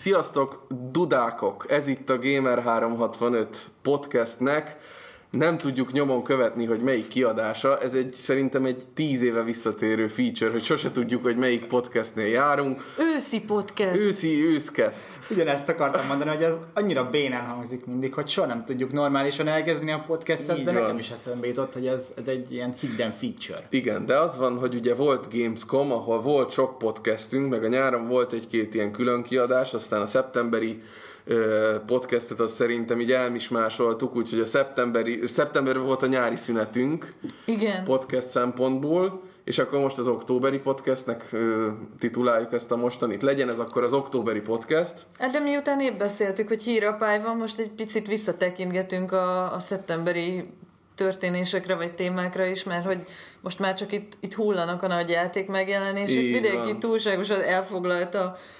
Sziasztok, dudákok! Ez itt a Gamer365 podcastnek nem tudjuk nyomon követni, hogy melyik kiadása. Ez egy szerintem egy tíz éve visszatérő feature, hogy sose tudjuk, hogy melyik podcastnél járunk. Őszi podcast. Őszi őszkeszt. Ugyanezt akartam mondani, hogy ez annyira bénán hangzik mindig, hogy soha nem tudjuk normálisan elkezdeni a podcastet, Így de van. nekem is eszembe jutott, hogy ez, ez egy ilyen hidden feature. Igen, de az van, hogy ugye volt Gamescom, ahol volt sok podcastünk, meg a nyáron volt egy-két ilyen külön kiadás, aztán a szeptemberi podcastet azt szerintem így elmismásoltuk, úgyhogy a szeptemberi, szeptemberben volt a nyári szünetünk Igen. podcast szempontból, és akkor most az októberi podcastnek ö, tituláljuk ezt a mostanit. Legyen ez akkor az októberi podcast. Hát de miután épp beszéltük, hogy hírapály van, most egy picit visszatekintgetünk a, a szeptemberi történésekre vagy témákra is, mert hogy most már csak itt, itt hullanak a nagy játék megjelenések. Van. túlságosan elfoglalta sok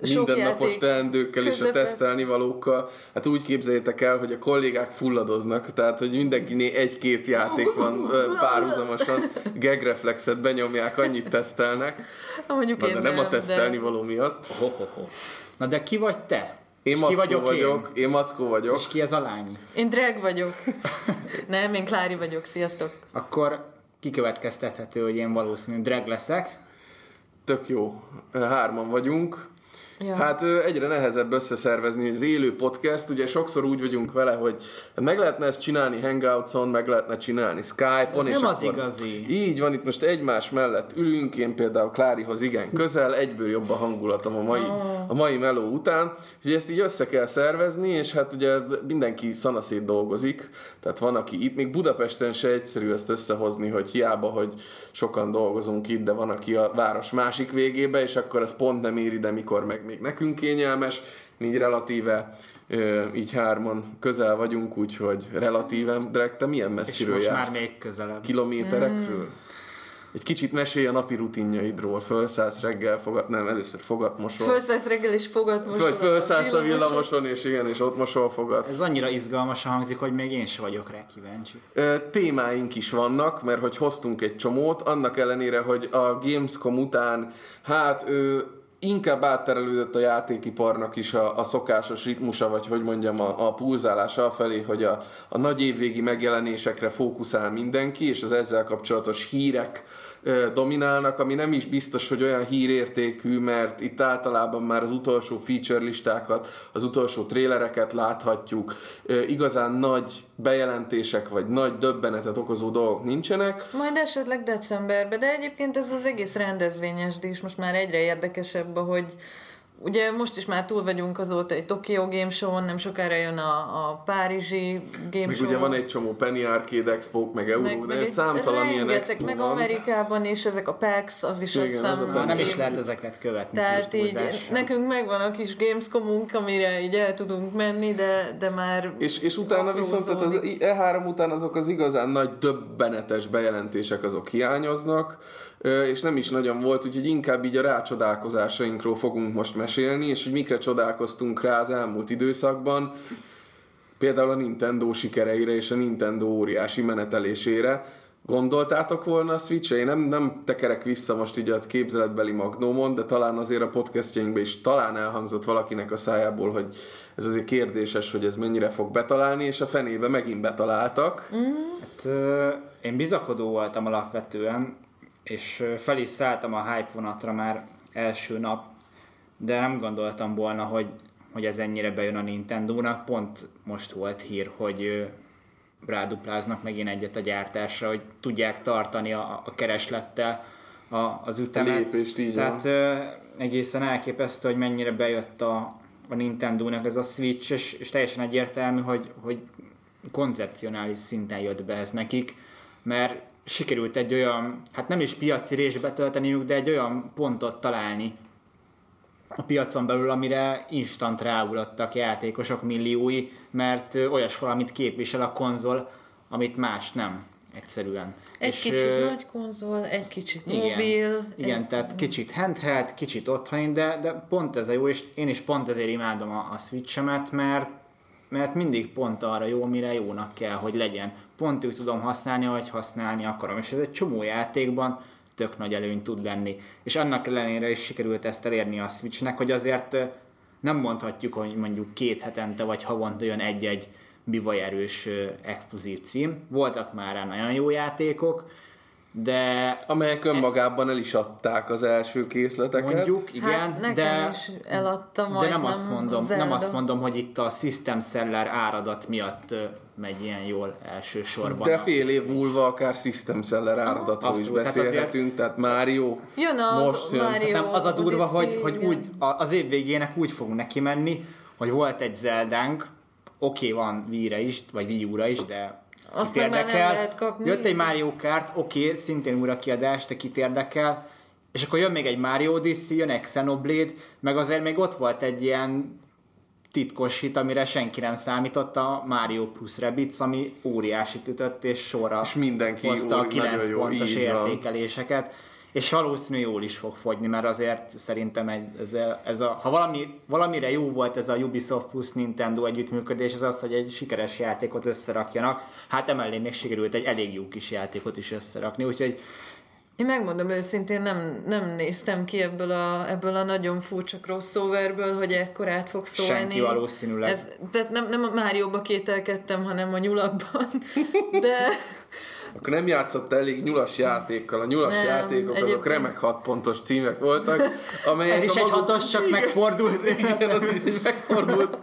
mindennapos teendőkkel és a közepet. tesztelni valókkal. Hát úgy képzeljétek el, hogy a kollégák fulladoznak, tehát hogy mindenkinél egy-két játék van párhuzamosan, gagreflexet benyomják, annyit tesztelnek, Mondjuk Na, én de nem a tesztelni de... való miatt. Ho-ho-ho. Na de ki vagy te? Én És Mackó ki vagyok vagyok, én? én Mackó vagyok. És ki ez a lány? Én drag vagyok. nem, én Klári vagyok. Sziasztok. Akkor kikövetkeztethető, hogy én valószínűleg drag leszek. Tök jó. Hárman vagyunk. Ja. Hát egyre nehezebb összeszervezni az élő podcast, ugye sokszor úgy vagyunk vele, hogy hát meg lehetne ezt csinálni Hangouts-on, meg lehetne csinálni Skype-on, Ez és nem az igazi. Így van, itt most egymás mellett ülünk, én például Klárihoz igen közel, egyből jobb a hangulatom a mai, a mai meló után, úgyhogy ezt így össze kell szervezni, és hát ugye mindenki szanaszét dolgozik, tehát van, aki itt, még Budapesten se egyszerű ezt összehozni, hogy hiába, hogy sokan dolgozunk itt, de van, aki a város másik végébe, és akkor ez pont nem éri, de mikor meg még nekünk kényelmes, így relatíve így hárman közel vagyunk, úgyhogy relatíven, de te milyen És messziről most jársz? már még közelebb. kilométerekről? Egy kicsit mesélj a napi rutinjaidról. Fölszállsz reggel, fogad, nem, először fogat mosol. Fölszállsz reggel és fogad most. Föl, fölszállsz a villamoson, és igen, és ott mosol fogat. Ez annyira izgalmasan hangzik, hogy még én se vagyok rá kíváncsi. Ö, témáink is vannak, mert hogy hoztunk egy csomót, annak ellenére, hogy a Gamescom után, hát ö, inkább átterelődött a játékiparnak is a, a szokásos ritmusa, vagy hogy mondjam, a, a pulzálása felé, hogy a, a nagy évvégi megjelenésekre fókuszál mindenki, és az ezzel kapcsolatos hírek dominálnak, ami nem is biztos, hogy olyan hírértékű, mert itt általában már az utolsó feature listákat, az utolsó trélereket láthatjuk, igazán nagy bejelentések, vagy nagy döbbenetet okozó dolgok nincsenek, Majd esetleg decemberben, de egyébként ez az egész rendezvényes is most már egyre érdekesebb, hogy ugye most is már túl vagyunk azóta egy Tokyo Game Show-on, nem sokára jön a, a Párizsi Game Meg Show. ugye van egy csomó Penny Arcade Expo, meg Euró, de egy számtalan ilyen expo meg van. Amerikában is, ezek a PAX, az is Igen, azt az a hiszem... Már nem is lehet ezeket követni Tehát így nekünk megvan a kis Gamescomunk, amire így el tudunk menni, de, de már És, és utána viszont tehát az aprózódik. E3 után azok az igazán nagy döbbenetes bejelentések azok hiányoznak, és nem is nagyon volt, úgyhogy inkább így a rácsodálkozásainkról fogunk most mesélni, és hogy mikre csodálkoztunk rá az elmúlt időszakban, például a Nintendo sikereire és a Nintendo óriási menetelésére. Gondoltátok volna a switch Én nem, nem tekerek vissza most így a képzeletbeli magnómon, de talán azért a podcastjainkban is talán elhangzott valakinek a szájából, hogy ez azért kérdéses, hogy ez mennyire fog betalálni, és a fenébe megint betaláltak. Hát, ö, én bizakodó voltam alapvetően, és fel is szálltam a hype vonatra már első nap, de nem gondoltam volna, hogy, hogy ez ennyire bejön a Nintendo-nak. Pont most volt hír, hogy rádupláznak megint egyet a gyártásra, hogy tudják tartani a, a kereslettel a, az ütemet. lépést, így Tehát ö, egészen elképesztő, hogy mennyire bejött a, a Nintendo-nak ez a Switch, és, és teljesen egyértelmű, hogy, hogy koncepcionális szinten jött be ez nekik, mert sikerült egy olyan, hát nem is piaci rést betölteniük, de egy olyan pontot találni a piacon belül, amire instant ráugrottak játékosok milliói, mert olyas valamit képvisel a konzol, amit más nem, egyszerűen. egy És, kicsit ö, nagy konzol, egy kicsit igen, mobil. igen egy... tehát kicsit handheld, kicsit otthoni, de, de pont ez a jó, és én is pont ezért imádom a, a Switch-emet, mert, mert mindig pont arra jó, mire jónak kell, hogy legyen. Pont úgy tudom használni, ahogy használni akarom, és ez egy csomó játékban tök nagy előny tud lenni. És annak ellenére is sikerült ezt elérni a Switchnek, hogy azért nem mondhatjuk, hogy mondjuk két hetente vagy havonta jön egy-egy bivajerős exkluzív cím. Voltak már rá nagyon jó játékok, de Amelyek önmagában el is adták az első készleteket. mondjuk, igen, hát nekem de, is eladta de majd nem azt mondom, Zelda. nem azt mondom, hogy itt a system seller áradat miatt megy ilyen jól elsősorban. De fél év múlva akár System Seller áradatról is Abszolút, hát beszélhetünk, tehát Mario Jön az most jön. Mario Hát nem, az a durva, hogy, Odyssey, hogy úgy, az év végének úgy fogunk neki menni, hogy volt egy Zeldánk, oké, okay, van Wii-re is, vagy Wii U-ra is, de Azt kit meg már nem érdekel. lehet kapni. Jött egy Mario Kart, oké, okay, szintén újra kiadás, de kit érdekel. És akkor jön még egy Mario Odyssey, jön egy Xenoblade, meg azért még ott volt egy ilyen titkos hit, amire senki nem számított, a Mario Plus Rabbids, ami óriásit ütött, és sorra És mindenki hozta a úr- 9 nagyon jó, pontos így van. És valószínű jól is fog fogyni, mert azért szerintem egy, ez, a, ez a, ha valami, valamire jó volt ez a Ubisoft plus Nintendo együttműködés, az az, hogy egy sikeres játékot összerakjanak. Hát emellé még sikerült egy elég jó kis játékot is összerakni, úgyhogy Én megmondom őszintén, nem, nem néztem ki ebből a, ebből a nagyon furcsa crossoverből, hogy ekkorát fog szólni. Senki valószínűleg. Ez, tehát nem, nem a Márióba kételkedtem, hanem a nyulakban. De Akkor nem játszott elég nyulas játékkal. A nyulas Nem, játékok azok egyébként- remek hat pontos címek voltak, amelyek ez is a egy maguk- hatos, csak megfordult. Igen, az így megfordult.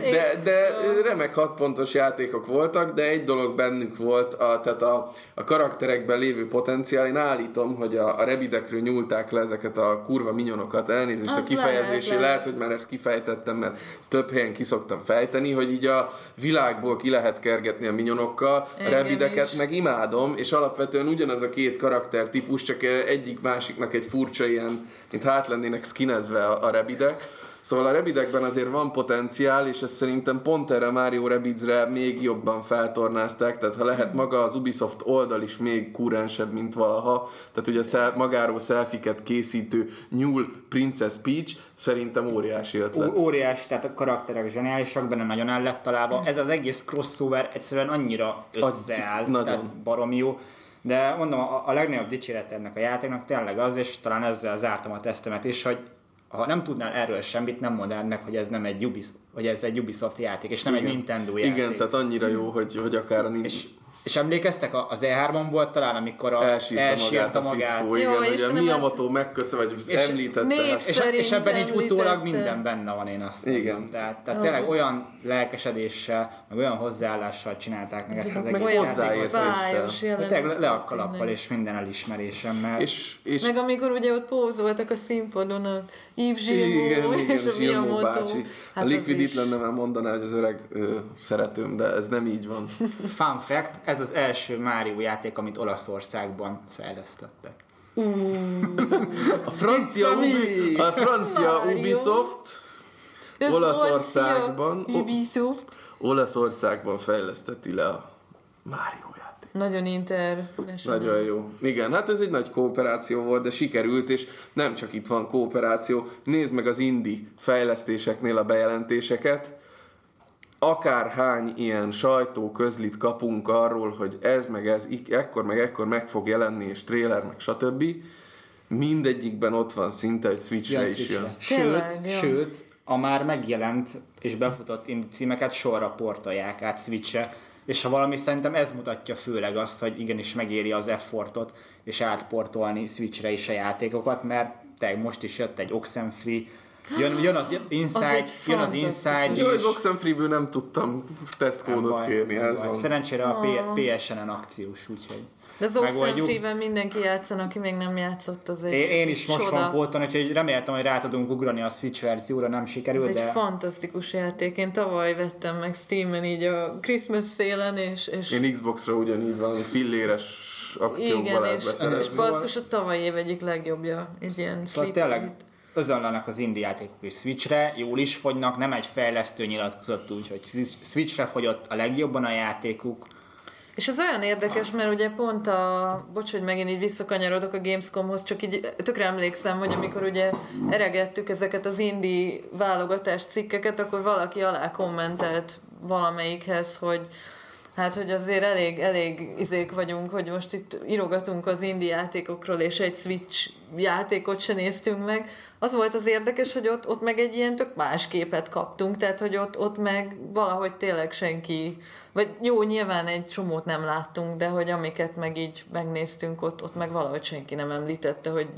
De, de remek hat pontos játékok voltak, de egy dolog bennük volt, a, tehát a, a karakterekben lévő potenciál. Én állítom, hogy a, a rebidekről nyúlták le ezeket a kurva minyonokat, elnézést a Az kifejezési, lehet, lehet, lehet. hogy már ezt kifejtettem, mert ezt több helyen kiszoktam fejteni, hogy így a világból ki lehet kergetni a minyonokkal, a rebideket meg imádom, és alapvetően ugyanaz a két karakter típus, csak egyik másiknak egy furcsa ilyen, mint hát lennének skinezve a, a rebidek. Szóval a rebidekben azért van potenciál, és ezt szerintem pont erre Mario Rabbidsre még jobban feltornázták, tehát ha lehet maga az Ubisoft oldal is még kurensebb, mint valaha, tehát ugye a szel- magáról szelfiket készítő Nyúl Princess Peach szerintem óriási ötlet. Ó- óriás, tehát a karakterek zseniálisak, benne nagyon el lett találva. Ez az egész crossover egyszerűen annyira összeáll, nagyon. tehát baromi jó. De mondom, a, a legnagyobb dicséret ennek a játéknak tényleg az, és talán ezzel zártam a tesztemet is, hogy ha nem tudnál erről semmit, nem mondanád meg, hogy ez nem egy Ubisoft, hogy ez egy Ubisoft játék, és nem egy Nintendo játék. Igen, tehát annyira jó, hogy, hogy akár a és, és emlékeztek, a- az E3-on volt talán, amikor a, Elsírta, elsírta magát a fickó, Jó, igen, hogy a Istenem, Miyamoto megköszön, vagy És említette. hát- És, Szerint és ebben így utólag minden benne van, én azt mondom. Igen. Tehát, tehát Az- tényleg olyan lelkesedéssel, meg olyan hozzáállással csinálták meg ezt az meg egész hozzáértéssel. Tényleg le a kalappal és minden elismerésemmel. és, és Meg amikor ugye ott pózoltak a színpadon a Yves igen, és a Miyamoto. bácsi. Hát a az Liquid itt lenne, már mondaná, hogy az öreg szeretőm, de ez nem így van. Fun fact, ez az első Mario játék, amit Olaszországban fejlesztettek. A francia, Ubi, a francia Mario. Ubisoft Olaszországban- francia Ubisoft. Olaszországban fejleszteti le a Mario játék. Nagyon international. Nagyon jó. Igen, hát ez egy nagy kooperáció volt, de sikerült, és nem csak itt van kooperáció. Nézd meg az indie fejlesztéseknél a bejelentéseket. Akárhány ilyen sajtó közlit kapunk arról, hogy ez meg ez, ekkor meg ekkor meg fog jelenni, és trailer, meg stb. Mindegyikben ott van szinte, hogy Switchre Jön is jön. Sőt, Tényleg, sőt, a már megjelent és befutott indie címeket sorra portolják át Switchre, és ha valami szerintem ez mutatja főleg azt, hogy igenis megéri az effortot, és átportolni Switchre is a játékokat, mert te most is jött egy Oxenfree, jön, jön az Inside, egy jön az. Inside Jó, is. az Oxenfree-ből nem tudtam tesztkódot kérni, ez van. Szerencsére a PSN-en akciós, úgyhogy De az. Oxenfree-ben mindenki játszan, aki még nem játszott, az egy Én, én az is egy most van póton, úgyhogy reméltem, hogy rá tudunk ugrani a Switch verzióra, nem Ez sikerült, egy de... fantasztikus játék. Én tavaly vettem meg Steam-en így a Christmas szélen, és, és Én Xbox-ra ugyanígy valami filléres akciókba igen, lehet és, és basszus a tavalyi év egyik legjobbja. Egy ilyen Szóval tényleg. Özönlenek az indie játékok is Switchre, jól is fogynak, nem egy fejlesztő nyilatkozott úgy, hogy Switch- Switchre fogyott a legjobban a játékuk. És ez olyan érdekes, mert ugye pont a, bocs, hogy megint így visszakanyarodok a Gamescomhoz, csak így tökre emlékszem, hogy amikor ugye eregettük ezeket az indie válogatás cikkeket, akkor valaki alá kommentelt valamelyikhez, hogy Hát, hogy azért elég, elég izék vagyunk, hogy most itt írogatunk az indie játékokról, és egy Switch játékot se néztünk meg. Az volt az érdekes, hogy ott, ott meg egy ilyen tök más képet kaptunk, tehát hogy ott, ott meg valahogy tényleg senki, vagy jó, nyilván egy csomót nem láttunk, de hogy amiket meg így megnéztünk, ott, ott meg valahogy senki nem említette, hogy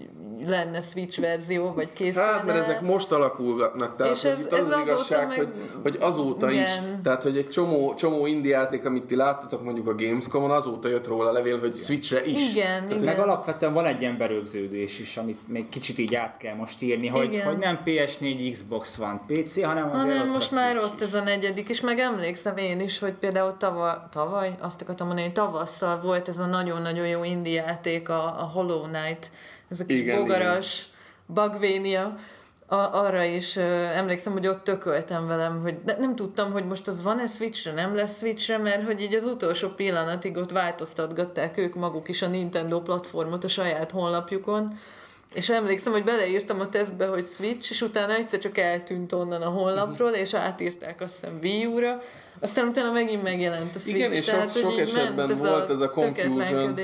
lenne Switch verzió, vagy készülne. Hát, mert ezek most alakulgatnak, tehát És ez- itt az ez az azóta igazság, meg- hogy, hogy azóta is, Igen. tehát hogy egy csomó, csomó indie játék, amit ti láttatok mondjuk a Gamescom-on, azóta jött róla levél, hogy Switchre is. Igen, igen. Meg alapvetően van egy ilyen berögződés is, amit még kicsit így át kell most írni, hogy, Igen. hogy nem PS4, Xbox van, PC, hanem azért Hanem ott most a már ott is. ez a negyedik, és meg emlékszem én is, hogy például tavaly, tavaly azt akartam mondani, tavasszal volt ez a nagyon-nagyon jó indie játék, a, a Hollow Knight, ez a kis Igen, bogaras Bugvania, a, arra is ö, emlékszem, hogy ott tököltem velem, hogy ne, nem tudtam, hogy most az van-e Switchre, nem lesz Switchre, mert hogy így az utolsó pillanatig ott változtatgatták ők maguk is a Nintendo platformot a saját honlapjukon, és emlékszem, hogy beleírtam a tesztbe, hogy Switch, és utána egyszer csak eltűnt onnan a honlapról, és átírták azt hiszem Wii U-ra, aztán utána megint megjelent a Switch. Igen, és sok, tehát, sok esetben ment volt ez a confusion,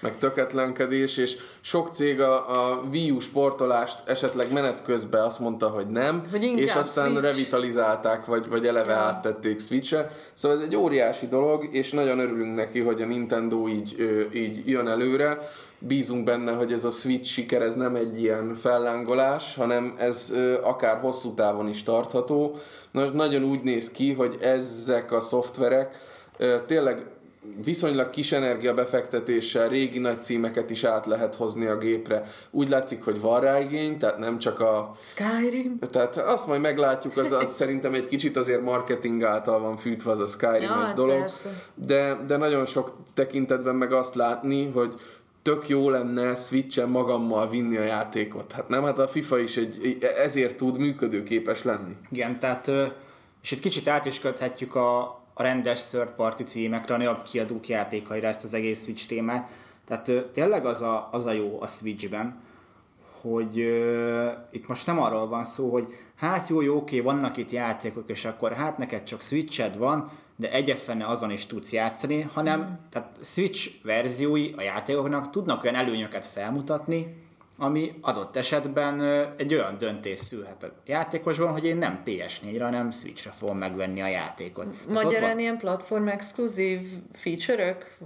meg töketlenkedés, és sok cég a, a Wii U sportolást esetleg menet közben azt mondta, hogy nem, Hogy és aztán Switch. revitalizálták, vagy, vagy eleve Ja. áttették Switch-re. Szóval ez egy óriási dolog, és nagyon örülünk neki, hogy a Nintendo így, így jön előre. Bízunk benne, hogy ez a Switch siker, ez nem egy ilyen fellángolás, hanem ez akár hosszú távon is tartható. Most nagyon úgy néz ki, hogy ezek a szoftverek tényleg viszonylag kis energiabefektetéssel régi nagy címeket is át lehet hozni a gépre. Úgy látszik, hogy van rá igény, tehát nem csak a Skyrim. tehát azt majd meglátjuk, az, az szerintem egy kicsit azért marketing által van fűtve az a Skyrim-es Ja, dolog, persze. de, de nagyon sok tekintetben meg azt látni, hogy tök jó lenne Switch-en magammal vinni a játékot. Hát nem, hát a FIFA is egy, ezért tud működőképes lenni. Igen, tehát, és egy kicsit át is köthetjük a, a rendes third party címekre, a nagyobb kiadók játékaira ezt az egész Switch témát. Tehát tényleg az a, az a jó a Switchben, hogy ö, itt most nem arról van szó, hogy hát jó, jó, oké, vannak itt játékok, és akkor hát neked csak Switched van, de egyefene azon is tudsz játszani, hanem mm. tehát Switch verziói a játékoknak tudnak olyan előnyöket felmutatni, ami adott esetben egy olyan döntés szülhet a játékosban, hogy én nem PS4-re, hanem Switchre fogom megvenni a játékot. Ott van- Magyarán ilyen platform exkluzív feature-ök?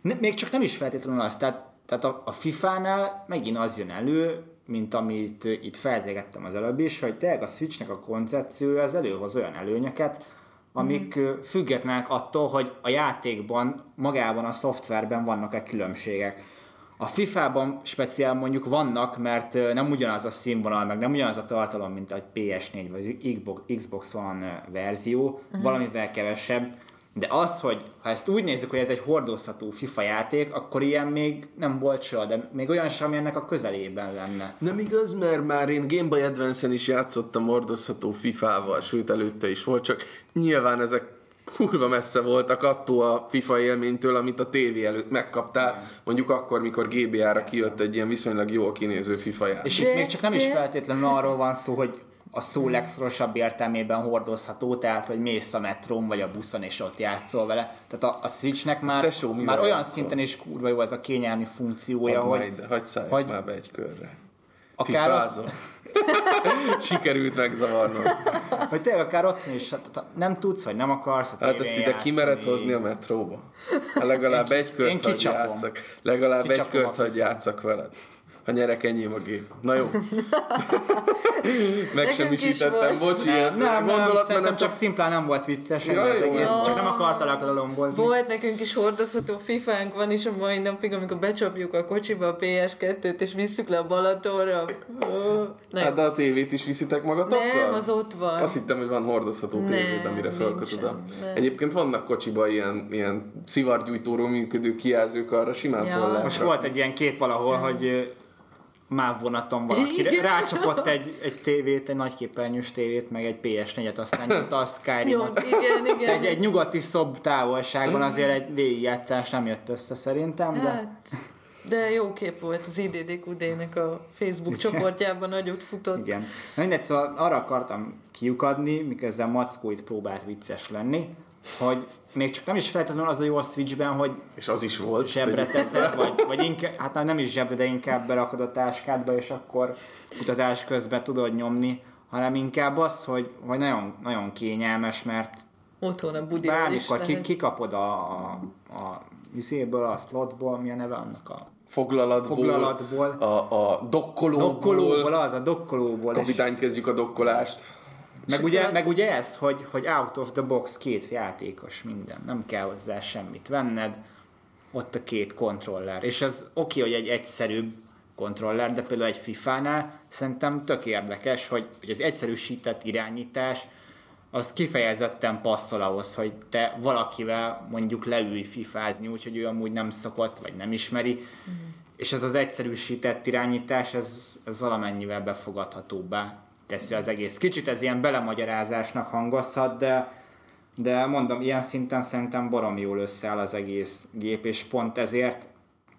ne, még csak nem is feltétlenül az, tehát, tehát a, a FIFA-nál megint az jön elő, mint amit itt feltégettem az előbb is, hogy tényleg a Switchnek a koncepciója az előhoz olyan előnyöket, amik mm. függetlenek attól, hogy a játékban, magában a szoftverben vannak-e különbségek. A FIFA-ban speciál mondjuk vannak, mert nem ugyanaz a színvonal, meg nem ugyanaz a tartalom, mint a PS4 vagy Xbox, One verzió, uh-huh. valamivel kevesebb, de az, hogy ha ezt úgy nézzük, hogy ez egy hordozható FIFA játék, akkor ilyen még nem volt soha, de még olyan sem, ami ennek a közelében lenne. Nem igaz, mert már én Game Boy Advance-en is játszottam hordozható FIFA-val, sőt előtte is volt, csak nyilván ezek kurva messze voltak attól a FIFA élménytől, amit a tévé előtt megkaptál, mondjuk akkor, mikor GBA-ra kijött egy ilyen viszonylag jól kinéző FIFA játék. És itt még csak nem is feltétlenül arról van szó, hogy a szó legszorosabb értelmében hordozható, tehát hogy mész a metrón vagy a buszon és ott játszol vele. Tehát a, a Switchnek már, Tesó, már olyan játszol? szinten is kurva jó ez a kényelmi funkciója, Hadd hogy majd, hagyd hogy- már be egy körre. akár, ott. Sikerült megzavarnom. hogy tényleg akár otthon is, hát, hát nem tudsz, vagy nem akarsz Hát ezt ide kimered játszani. hozni a metróba? Hát legalább egy én kört hagy kicsapom. játszak. Legalább egy Kicsapom a kört fifát. játszak veled. Ha nyerek, enyém a gép. Na jó. Megsemmisítettem, volt. bocs, ilyen Nem, nem, nem, gondolat, szerintem nem csak szimplán nem volt vicces, Ja, az egész, csak nem akartalak lelombozni. Volt nekünk is hordozható fifánk van is a mai napig, amikor becsapjuk a kocsiba a PS2-t, és visszük le a Balatonra. Na. Hát de a tévét is viszitek magatokkal? Nem, az ott van. Azt hittem, hogy van hordozható tévéd, Nem, amire fölkötöd a... nem. Egyébként vannak kocsiba ilyen, ilyen szivargyújtóról működő kijelzők, arra simán Ja. föl lehet Most volt egy ilyen kép valahol, hogy MÁV vonaton valaki Igen. rácsapott egy, egy tévét, egy nagyképernyős tévét, meg egy PS4-et, aztán nyomta a Jó, Skyrim-ot. igen, igen. Egy, egy nyugati szob távolságban azért egy végigjátszás nem jött össze szerintem, de Hát, de jó kép volt az IDDQD-nek a Facebook csoportjában nagyot futott. igen. Na mindegy, szóval arra akartam kiukadni, miközben Mackó itt próbált vicces lenni, hogy még csak nem is feltétlenül az a jó a Switchben, hogy És az is volt. zsebre teszed, vagy, vagy inkább, hát nem is zsebre, de inkább berakod a táskádba, és akkor utazás közben tudod nyomni, hanem inkább az, hogy, hogy nagyon, nagyon kényelmes, mert Otthon a budival bármikor ki, kikapod a, a, a vizéből, a slotból, mi a neve annak a Foglalatból, Foglalatból. a, a dokkolóból, dokkolóból, az a dokkolóból. kapitányt kezdjük a dokkolást. Meg ugye, meg ugye ez, hogy, hogy out of the box két játékos minden, nem kell hozzá semmit venned, ott a két kontroller. És ez oké, hogy egy egyszerűbb kontroller, de például egy FIFA-nál szerintem tök érdekes, hogy, hogy az egyszerűsített irányítás az kifejezetten passzol ahhoz, hogy te valakivel mondjuk leülj fifázni, úgyhogy ő amúgy nem szokott, vagy nem ismeri, és ez az egyszerűsített irányítás, ez, ez valamennyivel befogadhatóbbá teszi az egész. Kicsit ez ilyen belemagyarázásnak hangozhat, de, de mondom, ilyen szinten szerintem barom jól összeáll az egész gép, és pont ezért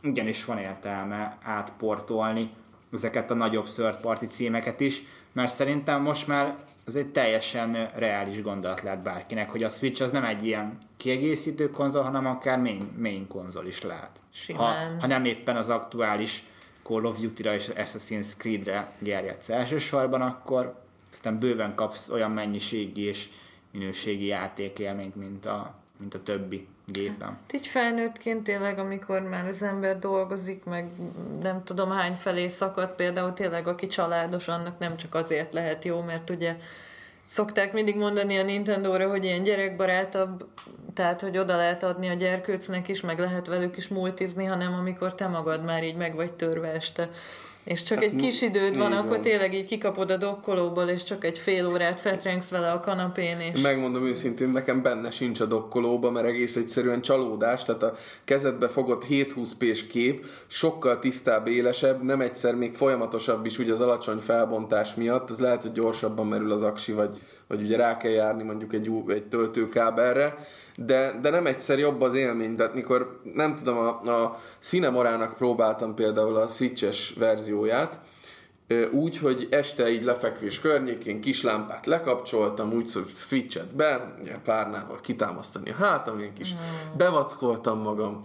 igenis van értelme átportolni ezeket a nagyobb third party címeket is, mert szerintem most már ez egy teljesen reális gondolat lehet bárkinek, hogy a Switch az nem egy ilyen kiegészítő konzol, hanem akár main, main konzol is lehet. Ha, Simán. ha nem éppen az aktuális Call of Duty-ra és Assassin's Creed-re gerjedsz elsősorban, akkor aztán bőven kapsz olyan mennyiségi és minőségi játékélményt, mint a, mint a többi gépen. Hát Így felnőttként tényleg, amikor már az ember dolgozik, meg nem tudom hány felé szakad, például tényleg aki családos, annak nem csak azért lehet jó, mert ugye szokták mindig mondani a Nintendo-ra, hogy ilyen gyerekbarátabb, tehát hogy oda lehet adni a gyerkőcnek is, meg lehet velük is multizni, hanem amikor te magad már így meg vagy törve este. És csak egy kis időd van, így akkor van. tényleg így kikapod a dokkolóból, és csak egy fél órát fetrengsz vele a kanapén, és... Megmondom őszintén, nekem benne sincs a dokkolóba, mert egész egyszerűen csalódás, tehát a kezedbe fogott 720p-s kép sokkal tisztább, élesebb, nem egyszer még folyamatosabb is ugye az alacsony felbontás miatt, az lehet, hogy gyorsabban merül az aksi, vagy, vagy ugye rá kell járni mondjuk egy, egy töltőkábelre, de, de nem egyszer jobb az élmény, tehát mikor nem tudom, a, a Cinemorának próbáltam például a Switches verzióját, úgy, hogy este így lefekvés környékén kis lámpát lekapcsoltam, úgy szó, switchet be, párnával kitámasztani a hátam, ilyen kis bevackoltam magam,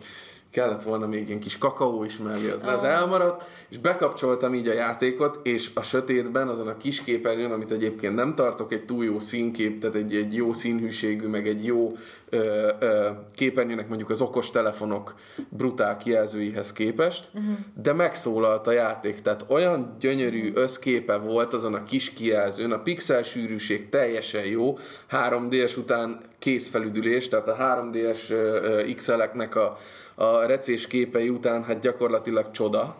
kellett volna még ilyen kis kakaó is mellé, az, az elmaradt, és bekapcsoltam így a játékot, és a sötétben, azon a kis képernyőn, amit egyébként nem tartok egy túl jó színkép, tehát egy, egy jó színhűségű, meg egy jó ö, ö, képernyőnek mondjuk az okos telefonok brutál kijelzőihez képest, uh-huh. de megszólalt a játék, tehát olyan gyönyörű összképe volt azon a kis kijelzőn, a pixel sűrűség teljesen jó, 3D-es után készfelüdülés, tehát a 3D-es ö, ö, XL-eknek a, a recés képei után hát gyakorlatilag csoda.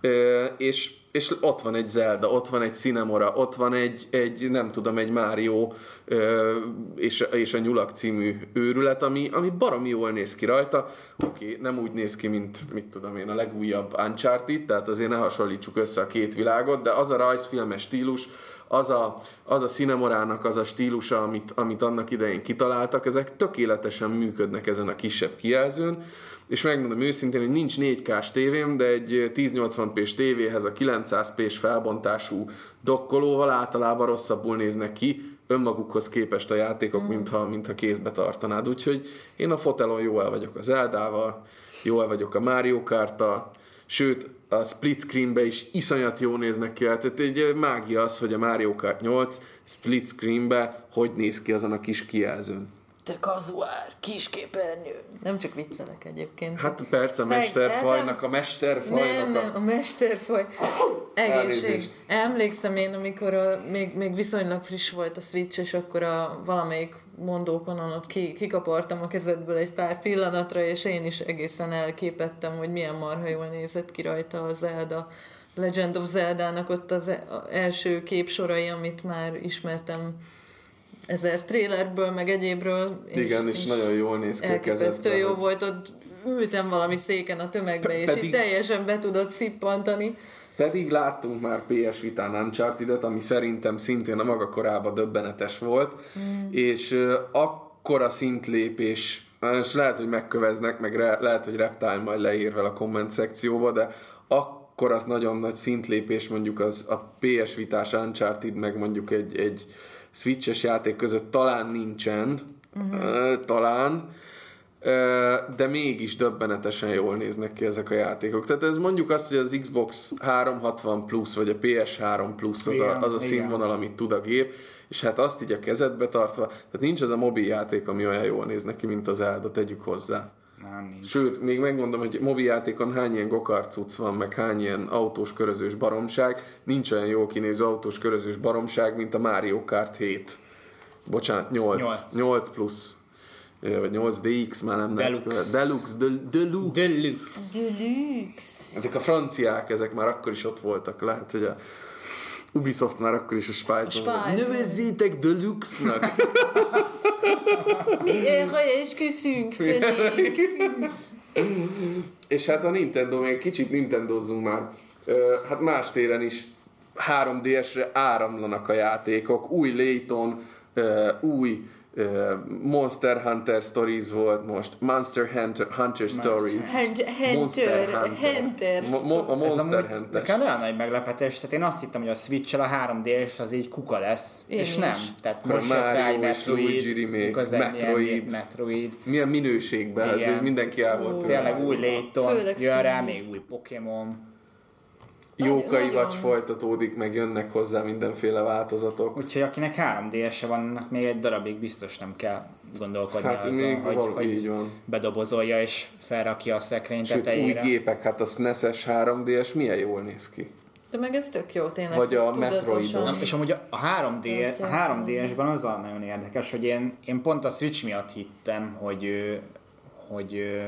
Ö, és, és ott van egy Zelda, ott van egy Cinemora, ott van egy, egy nem tudom, egy Mario ö, és, és a Nyulak című őrület, ami, ami baromi jól néz ki rajta. Oké, okay, nem úgy néz ki, mint mit tudom én, a legújabb Uncharted, tehát azért ne hasonlítsuk össze a két világot, de az a rajzfilmes stílus, az a, az a Cinemorának az a stílusa, amit, amit annak idején kitaláltak, ezek tökéletesen működnek ezen a kisebb kijelzőn, és megmondom őszintén, hogy nincs 4K-s tévém, de egy 1080p-s tévéhez a 900p-s felbontású dokkolóval általában rosszabbul néznek ki, önmagukhoz képest a játékok, mintha, mintha kézbe tartanád. Úgyhogy én a fotelon jó el vagyok az Eldával, jó el vagyok a Mario Kart-tal, sőt, a split screenbe is iszonyat jó néznek ki. Hát egy mágia az, hogy a Mario Kart 8 split screenbe hogy néz ki azon a kis kijelzőn. Te kazuár, kisképernyő. Nem csak viccelek egyébként. Hát persze, a mesterfajnak, a nem, mesterfajnak nem, a... a mesterfaj. Egészség. Elnézést. Emlékszem én, amikor a, még, még viszonylag friss volt a Switch, és akkor a valamelyik mondókonon ott ki, kikapartam a kezedből egy pár pillanatra, és én is egészen elképettem, hogy milyen marha jól nézett ki rajta a Zelda. Legend of Zelda-nak ott az e- a első képsorai, amit már ismertem ezer trailerből, meg egyébről. Igen, és nagyon jól néz ki a jó volt, ott ültem valami széken a tömegbe, Pe- és pedig- így teljesen be tudod szippantani. Pedig láttunk már PS Vitán uncharted ami szerintem szintén a maga korában döbbenetes volt, mm. és uh, akkora szintlépés, és lehet, hogy megköveznek, meg re, lehet, hogy Reptile majd leír vele a komment szekcióba, de akkor az nagyon nagy szintlépés mondjuk az a PS Vitás Uncharted, meg mondjuk egy, egy Switches játék között talán nincsen, uh-huh. talán, de mégis döbbenetesen jól néznek ki ezek a játékok. Tehát ez mondjuk azt, hogy az Xbox 360 Plus, vagy a PS3 Plus az a, az a színvonal, amit tud a gép, és hát azt így a kezedbe tartva, tehát nincs az a mobil játék, ami olyan jól néz neki, mint az Elda, tegyük hozzá. Nem, nincs. Sőt, még megmondom, hogy mobiljátékon hány ilyen gokart cucc van, meg hány ilyen autós körözős baromság. Nincs olyan jó kinéző autós körözős baromság, mint a Mario Kart 7. Bocsánat, 8. 8, Nyolc. 8 plusz. Vagy 8 DX, már nem Deluxe. Deluxe. Del- Deluxe. Deluxe. Deluxe. Ezek a franciák, ezek már akkor is ott voltak. Lehet, hogy a Ubisoft már akkor is a Spice-on. Nevezzétek Deluxe-nak! Mi erre esküszünk felénk. És hát a Nintendo, még kicsit Nintendozzunk már. Hát más téren is 3DS-re áramlanak a játékok. Új Layton, új Monster Hunter Stories volt most, Monster Hunter, Hunter Stories. Hunter, Monster Hunter, Hunter. Mo- a Ez Monster amúgy Hunter. nekem olyan nagy meglepetés, tehát én azt hittem, hogy a switch a 3D-s az így kuka lesz, Én és is. nem. Tehát Akkor most jött rá egy Mario és Luigi Metroid, remake, Metroid. ilyen Metroid, Milyen minőségben, hát Igen. ez mindenki el volt tőle. tényleg új Főleg jön rá még új Pokémon, Jókai vagy folytatódik, meg jönnek hozzá mindenféle változatok. úgyhogy akinek 3D-se van, annak még egy darabig biztos nem kell gondolkodni Hát azon, még hogy, val- így hogy van. bedobozolja és felrakja a szekrény Sőt, új tetejére. gépek, hát a SNES-es 3DS milyen jól néz ki. De meg ez tök jó tényleg. Vagy a. Metroidon. És amúgy a 3D, a Tudják. 3DS-ben az a nagyon érdekes, hogy én, én pont a Switch miatt hittem, hogy, hogy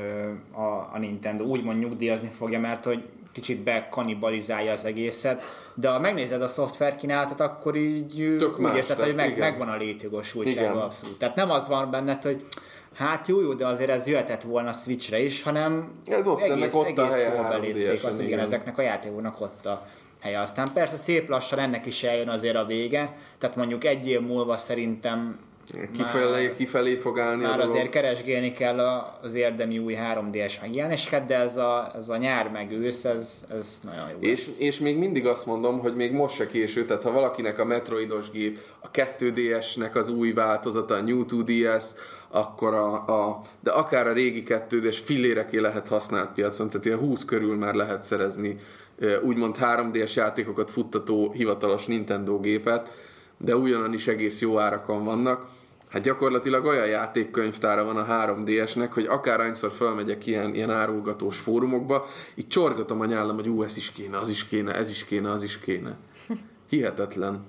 a, a Nintendo úgymond nyugdíjazni fogja, mert hogy kicsit bekanibalizálja az egészet, de ha megnézed a szoftver kínálatot, akkor így Tök úgy érzed, hogy meg, igen. megvan a létjogosultsága abszolút. Tehát nem az van benned, hogy hát jó, jó, de azért ez jöhetett volna Switchre is, hanem Ez ott, egész, ennek ott a egész helye 3DS-en, belépték azt, igen, igen. ezeknek a játékoknak ott a helye. Aztán persze szép lassan ennek is eljön azért a vége, tehát mondjuk egy év múlva szerintem Kifelé, kifelé fog állni már azért keresgélni kell az érdemi új 3D-es megjelenéseket, de ez a, ez a nyár meg ősz, ez, ez nagyon jó És, lesz. és még mindig azt mondom, hogy még most se késő, tehát ha valakinek a Metroidos gép, a 2DS-nek az új változata, a New 2DS, akkor a, a de akár a régi 2DS filléreké lehet használt piacon, tehát ilyen 20 körül már lehet szerezni úgymond 3D-es játékokat futtató hivatalos Nintendo gépet, de ugyanan is egész jó árakon vannak. Hát gyakorlatilag olyan játékkönyvtára van a 3DS-nek, hogy akárhányszor felmegyek ilyen, ilyen árulgatós fórumokba, így csorgatom a nyállam, hogy ú, ez is kéne, az is kéne, ez is kéne, az is kéne. Hihetetlen.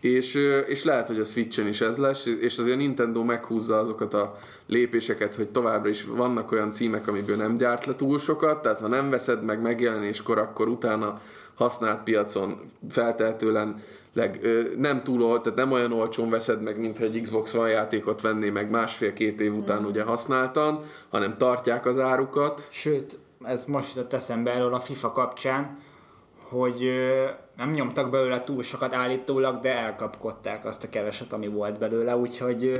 És, és lehet, hogy a Switchen is ez lesz, és azért a Nintendo meghúzza azokat a lépéseket, hogy továbbra is vannak olyan címek, amiből nem gyárt le túl sokat, tehát ha nem veszed meg megjelenéskor, akkor utána használt piacon feltehetően leg, ö, nem túl ol, tehát nem olyan olcsón veszed meg, mint egy Xbox One játékot venné meg másfél-két év után ugye használtan, hanem tartják az árukat. Sőt, ez most jutott eszembe erről a FIFA kapcsán, hogy ö, nem nyomtak belőle túl sokat állítólag, de elkapkodták azt a keveset, ami volt belőle, úgyhogy ö,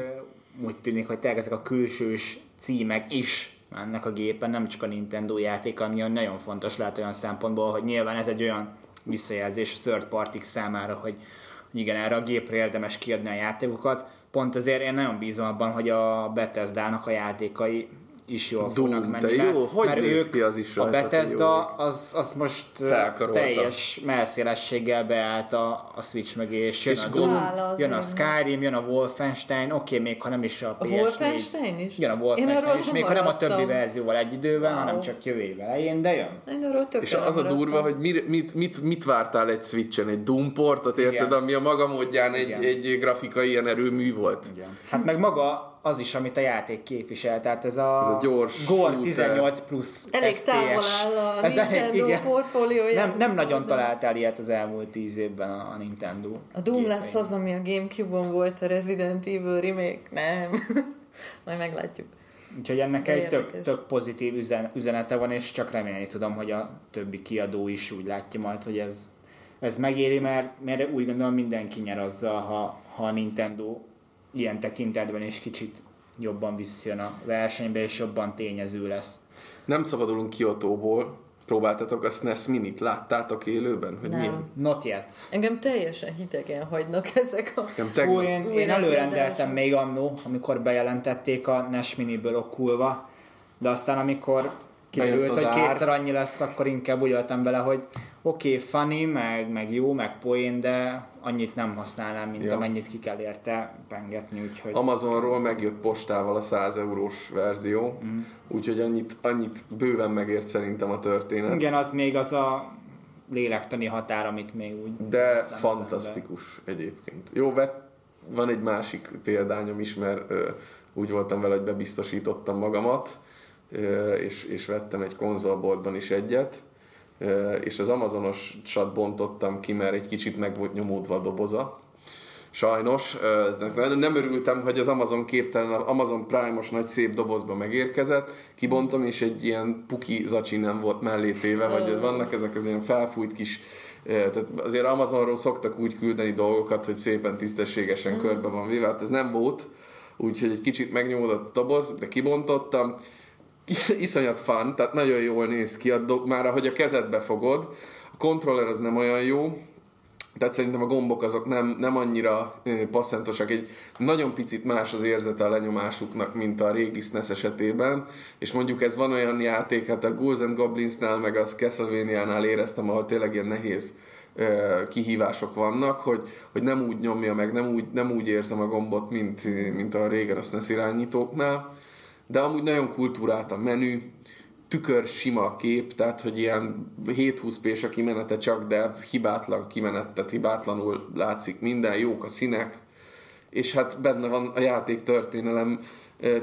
úgy tűnik, hogy tényleg ezek a külsős címek is ennek a gépen, nem csak a Nintendo játék, ami nagyon fontos lehet olyan szempontból, hogy nyilván ez egy olyan visszajelzés third partik számára, hogy, hogy igen, erre a gépre érdemes kiadni a játékokat. Pont azért én nagyon bízom abban, hogy a Bethesda-nak a játékai is jól Doom, fognak menni. jó, hogy mert ők, ki az is A Bethesda az, az most teljes melszélességgel beállt a, a Switch mögé, és jön És a Doom, jön a. Skyrim, jön a Wolfenstein, oké, még ha nem is a A PS4. Wolfenstein is? Igen, a Én Wolfenstein arról is, még ha nem a többi verzióval egy időben, Wow. hanem csak jövő év elején, de jön. Én arról tök És az a durva, hogy mit, mit, mit, mit vártál egy Switchen? Egy Doom portot, érted? Igen. Ami a maga módján egy, Igen. egy grafikai ilyen erőmű volt. Igen. Hát meg maga az is, amit a játék képvisel, tehát ez a, Ez a gyors Gore shooter. 18 plusz Elég FPS. távol áll a Ez Nintendo igen. portfóliója. Nem, nem nagyon találtál ilyet az elmúlt tíz évben a, a Nintendo. A Doom gépein. lesz az, ami a Gamecube-on volt a Resident Evil remake? Nem. Majd meglátjuk. Úgyhogy ennek De egy tök, tök pozitív üzen, üzenete van, és csak remélni tudom, hogy a többi kiadó is úgy látja majd, hogy ez, ez megéri, mert, mert úgy gondolom mindenki nyer azzal, ha, ha a Nintendo ilyen tekintetben is kicsit jobban visszajön a versenybe, és jobban tényező lesz. Nem szabadulunk Kiotóból, próbáltatok a SNES Minit? Láttátok élőben? Hogy Nem. milyen? Not yet. Engem teljesen hidegen hagynak ezek a... Nekem teg- Fú, én, én előrendeltem még annó, amikor bejelentették a NES Miniből okulva, de aztán amikor kiderült, hogy ár. kétszer annyi lesz, akkor inkább úgy voltam vele, hogy oké, okay, funny, meg, meg jó, meg poén, de annyit nem használnám, mint Ja. amennyit ki kell érte pengetni, úgyhogy... Amazonról megjött postával a 100 eurós verzió, Mhm. úgyhogy annyit, annyit bőven megért szerintem a történet. Igen, az még az a lélektani határ, amit még úgy... De fantasztikus egyébként. Jó, vett, van egy másik példányom is, mert ö, úgy voltam vele, hogy bebiztosítottam magamat, és, és vettem egy konzolboltban is egyet, és az Amazonosat bontottam ki, mert egy kicsit meg volt nyomódva a doboza. Sajnos, nem örültem, hogy az Amazon képtelen, az Amazon Prime-os nagy szép dobozba megérkezett, kibontom, és egy ilyen puki zacsi nem volt mellé téve, vagy vannak ezek az ilyen felfújt kis Eh, Tehát azért Amazonról szoktak úgy küldeni dolgokat, hogy szépen tisztességesen mm. körbe van véve, hát ez nem volt, úgyhogy egy kicsit megnyomódott a doboz, de kibontottam, Is, iszonyat fun, tehát nagyon jól néz ki, a do- már ahogy a kezedbe fogod, a kontroller az nem olyan jó, tehát szerintem a gombok azok nem, nem annyira passzentosak, egy nagyon picit más az érzete a lenyomásuknak, mint a régi SNES esetében, és mondjuk ez van olyan játék, hát a Ghouls and Goblinsnál, meg az Castlevania-nál éreztem, ahol tényleg ilyen nehéz kihívások vannak, hogy, hogy nem úgy nyomja meg, nem úgy, nem úgy érzem a gombot, mint, mint a régen a SNES irányítóknál, de amúgy nagyon kultúrált a menü, tükör sima kép, tehát hogy ilyen 720p a kimenete csak, de hibátlan kimenet, tehát hibátlanul látszik minden, jók a színek, és hát benne van a játék történelem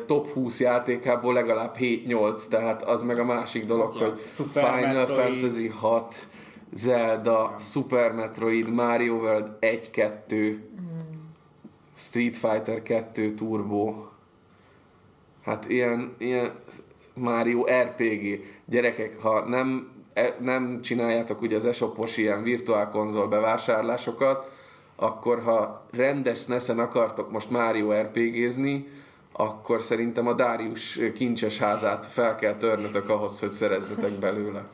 top 20 játékából legalább 7-8, tehát az meg a másik dolog, Hát hogy Super Final Metroid. Fantasy 6, Zelda, Super Metroid, Mario World 1-2, Street Fighter 2 Turbo, hát ilyen, ilyen Mario RPG. Gyerekek, ha nem, e- nem csináljátok ugye az esopos ilyen virtuál konzol bevásárlásokat, akkor ha rendes neszen akartok most Mario RPG-zni, akkor szerintem a Darius kincses házát fel kell törnötök ahhoz, hogy szerezzetek belőle.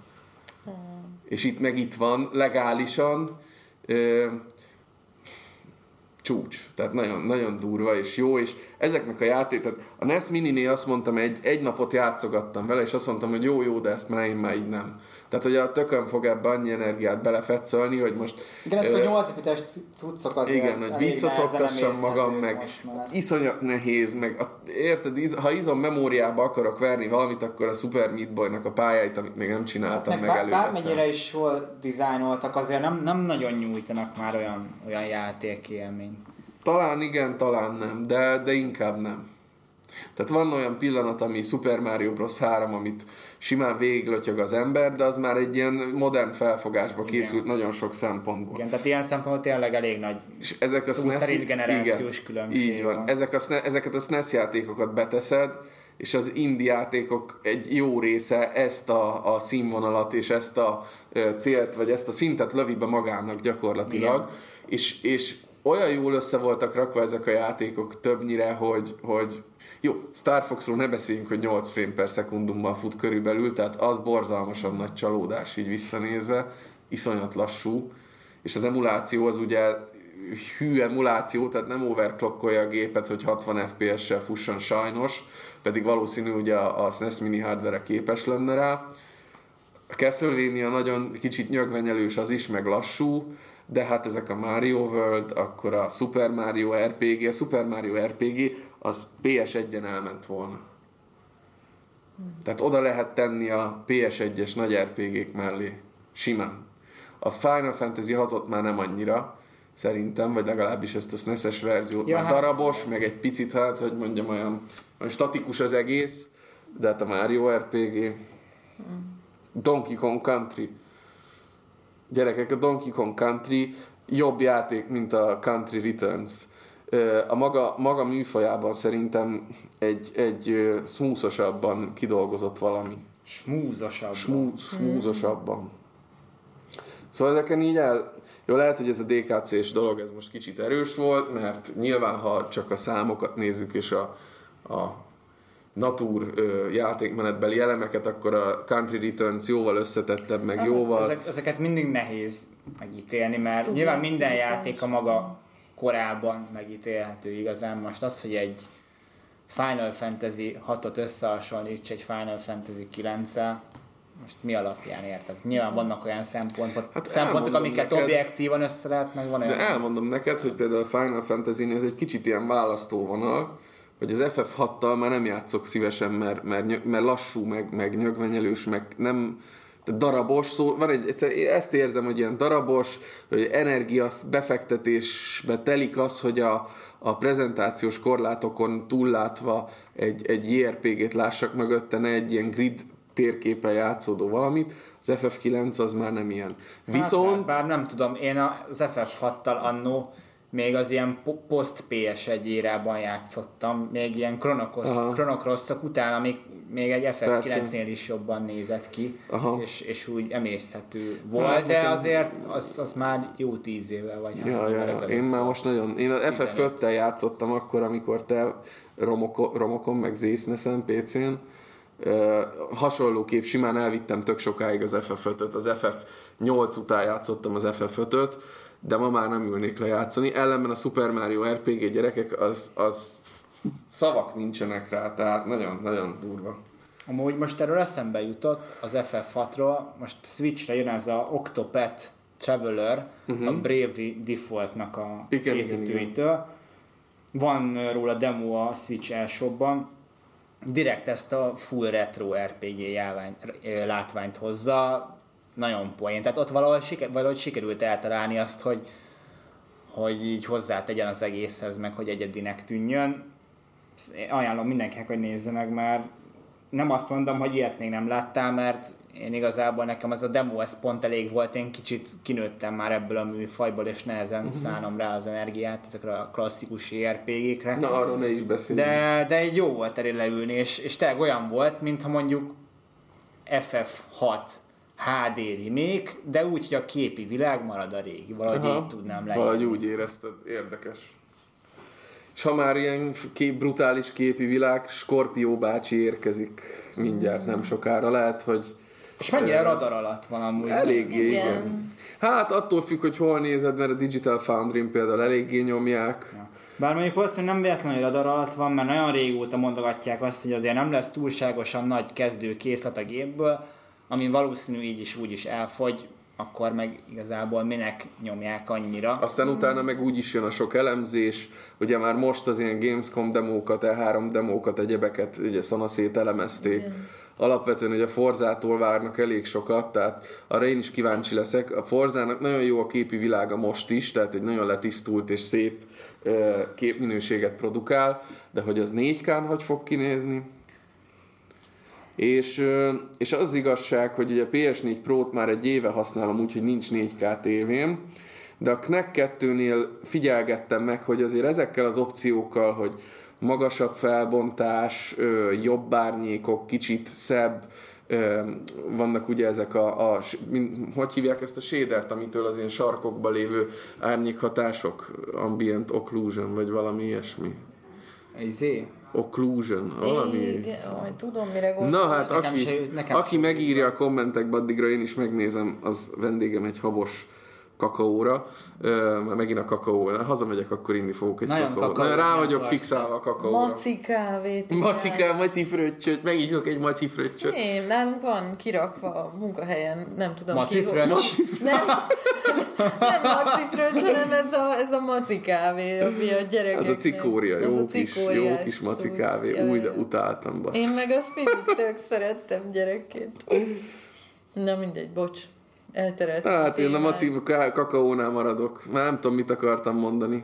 És itt meg itt van, legálisan, csúcs. Tehát nagyon, nagyon durva és jó, és ezeknek a játék, tehát a NES Mini-nél azt mondtam, egy, egy napot játszogattam vele, és azt mondtam, hogy jó, jó, de ezt már én már így nem. Tehát, hogy a tökön fog ebbe annyi energiát belefetszölni, hogy most Igen, ezek a 8 bites cuccok azért igen, hogy visszaszoktassam magam, meg iszonyat nehéz, meg a, érted, iz, ha izom memóriába akarok verni valamit, akkor a Super Meat Boy-nak a pályáit, amit még nem csináltam, Meg meg, előveszem. bármennyire is hol dizájnoltak, azért nem, Nem nagyon nyújtanak már olyan, olyan játékélményt. Talán igen, talán nem, de, de inkább nem. Tehát van olyan pillanat, ami Super Mario Bros. 3, amit simán végiglötyög az ember, de az már egy ilyen modern felfogásba készült nagyon sok szempontból. Igen, tehát ilyen szempontból tényleg elég nagy És ezek a Szó SNES szerint generációs igen, különbség Így van. van. Ezek a, SNES ezeket a SNES játékokat beteszed, és az indie játékok egy jó része ezt a, a színvonalat és ezt a ö, célt, vagy ezt a szintet lövi be magának gyakorlatilag. És, és olyan jól össze voltak rakva ezek a játékok többnyire, hogy, hogy jó, Star Foxról ne beszéljünk, hogy 8 frame per szekundumban fut körülbelül, tehát az borzalmasan nagy csalódás így visszanézve, iszonyat lassú, és az emuláció az ugye hű emuláció, tehát nem overclockolja a gépet, hogy 60 FPS-sel fusson sajnos, pedig valószínű ugye a, SNES mini hardware képes lenne rá. A Castlevania nagyon kicsit nyögvenyelős az is, meg lassú, de hát ezek a Mario World, akkor a Super Mario RPG, a Super Mario RPG az PS1-en elment volna. Tehát oda lehet tenni a PS1-es nagy RPG-k mellé. Simán. A Final Fantasy 6-ot már nem annyira, szerintem, vagy legalábbis ezt a SNES-es verziót Ja, már hát- darabos, meg egy picit, hát, hogy mondjam, olyan, olyan statikus az egész, de hát a Mario RPG, Donkey Kong Country. Gyerekek, a Donkey Kong Country jobb játék, mint a Country Returns. A maga, maga műfajában szerintem egy, egy ö, smoothosabban kidolgozott valami. smúzosabb. Smú, smúzosabban. Szóval ezeken így el... Jó, lehet, hogy ez a DKC-s dolog, ez most kicsit erős volt, mert nyilván, ha csak a számokat nézzük, és a, a natur ö, játékmenetbeli elemeket, akkor a Country Returns jóval összetettebb, meg jóval... Ezek, ezeket mindig nehéz megítélni, mert nyilván minden játék a maga korában megítélhető igazán. Most az, hogy egy Final Fantasy 6-ot összehasonlíts egy Final Fantasy 9 most mi alapján érted? Nyilván vannak olyan szempontok, Hát szempontok amiket neked. objektívan össze lehet, meg van De olyan... elmondom neked, hogy például a Final fantasy ez egy kicsit ilyen választóvonal, hogy az FF6-tal már nem játszok szívesen, mert, mert, mert lassú, meg, meg nyögvenyelős, meg nem darabos, szó, van egy, egyszer, ezt érzem, hogy ilyen darabos, hogy energia befektetésbe telik az, hogy a, a prezentációs korlátokon túllátva egy, egy JRPG-t lássak mögötte, ne egy ilyen grid térképen játszódó valamit, az FF9 az már nem ilyen. Viszont... Hát, bár, bár nem tudom, én az FF6-tal annó még az ilyen po- post PS1 érában játszottam, még ilyen kronokrosszok után, amik még egy Persze. FF9-nél is jobban nézett ki, Aha. és, és úgy emészthető volt, Hát, de azért az, az már jó tíz éve vagy. Ja, ja, ja. Én már most nagyon... Én a 15. FF5-tel játszottam akkor, amikor te romoko, romokon, meg Zésznesen PC-n. Uh, hasonlóképp simán elvittem tök sokáig az FF5-öt. Az FF8 után játszottam az FF5-öt, de ma már nem ülnék le játszani. Ellenben a Super Mario RPG gyerekek, az, az szavak nincsenek rá, tehát nagyon-nagyon durva. Amúgy most erről eszembe jutott az FF6-ról, most Switchre jön ez a Octopath Traveler, uh-huh. a Bravely Default-nak a Mhm. Igen, készítőitől. Van ö, róla demo a Switch elshopban, direkt ezt a full retro RPG járvány, ö, látványt hozza, nagyon poén. Tehát ott valahol, siker, valahogy sikerült eltalálni azt, hogy, hogy így hozzátegyen az egészhez, meg hogy egyedinek tűnjön. Én Ajánlom mindenkinek, hogy nézze meg, mert nem azt mondom, hogy ilyet még nem láttál, mert én igazából nekem ez a demo, ez pont elég volt, én kicsit kinőttem már ebből a műfajból, és nehezen uh-huh. szánom rá az energiát ezekre a klasszikus JRPG-kre. Na, arról ne is beszéljünk. De, de egy jó volt elé leülni, és, és tényleg olyan volt, mintha mondjuk FF6 HD remake, de úgy, hogy a képi világ marad a régi. Valahogy Aha. így tudnám leírni. Valahogy úgy érezted, érdekes. És ha már ilyen kép, brutális képi világ, Skorpió bácsi érkezik mindjárt nem sokára. Lehet, hogy És mennyire Ö, radar alatt van amúgy. eléggé, igen. Igen. Hát attól függ, hogy hol nézed, mert a Digital foundry például eléggé nyomják. Ja. Bár mondjuk valószínűleg nem véletlenül radar alatt van, mert nagyon régóta mondogatják azt, hogy azért nem lesz túlságosan nagy kezdő készlet a gépből, ami valószínű így is úgy is elfogy, akkor meg igazából minek nyomják annyira. Aztán utána meg úgy is jön a sok elemzés, ugye már most az ilyen Gamescom demókat, E3 demókat, egyebeket ugye szanaszét elemezték. Alapvetően ugye a Forzától várnak elég sokat, tehát arra én is kíváncsi leszek. A Forzának nagyon jó a képi világa most is, tehát egy nagyon letisztult és szép képminőséget produkál, de hogy az 4K-n hogy fog kinézni? És, és az igazság, hogy ugye a PS4 Pro-t már egy éve használom úgy, hogy nincs 4K tévém, de a Knack 2-nél figyelgettem meg, hogy azért ezekkel az opciókkal, hogy magasabb felbontás, jobb árnyékok, kicsit szebb, vannak ugye ezek a, a hogy hívják ezt a shadert, amitől az ilyen sarkokban lévő árnyékhatások, ambient occlusion, vagy valami ilyesmi. Izé. Occlusion, valami. Igen, majd tudom, mire gondolsz. Na hát, Nekem aki, se jut- nekem aki se megírja a kommentekbe, addigra én is megnézem, az vendégem egy habos kakaóra. Már megint a kakaó. Hazamegyek, akkor inni fogok egy Nagyon kakaót. Nagyon rá vagyok fixálva a kakaóra. Maci kávét. igen. Macikám, maci fröccsöt, megígyok egy maci fröccsöt. Nem, nálunk van kirakva a munkahelyen, nem tudom Maci ki. fröccs? Nem, nem maci fröccs, hanem ez a, ez a maci kávé, ami a gyerekeknek. Az a cikória, Az jó a kis, jó kis maci kávé. jaj, Új, de utáltam, basz. Én meg azt mindig tök szerettem gyerekként. Na mindegy, bocs. Elterelt. Hát én a maci kakaónál maradok. Már nem tudom, mit akartam mondani.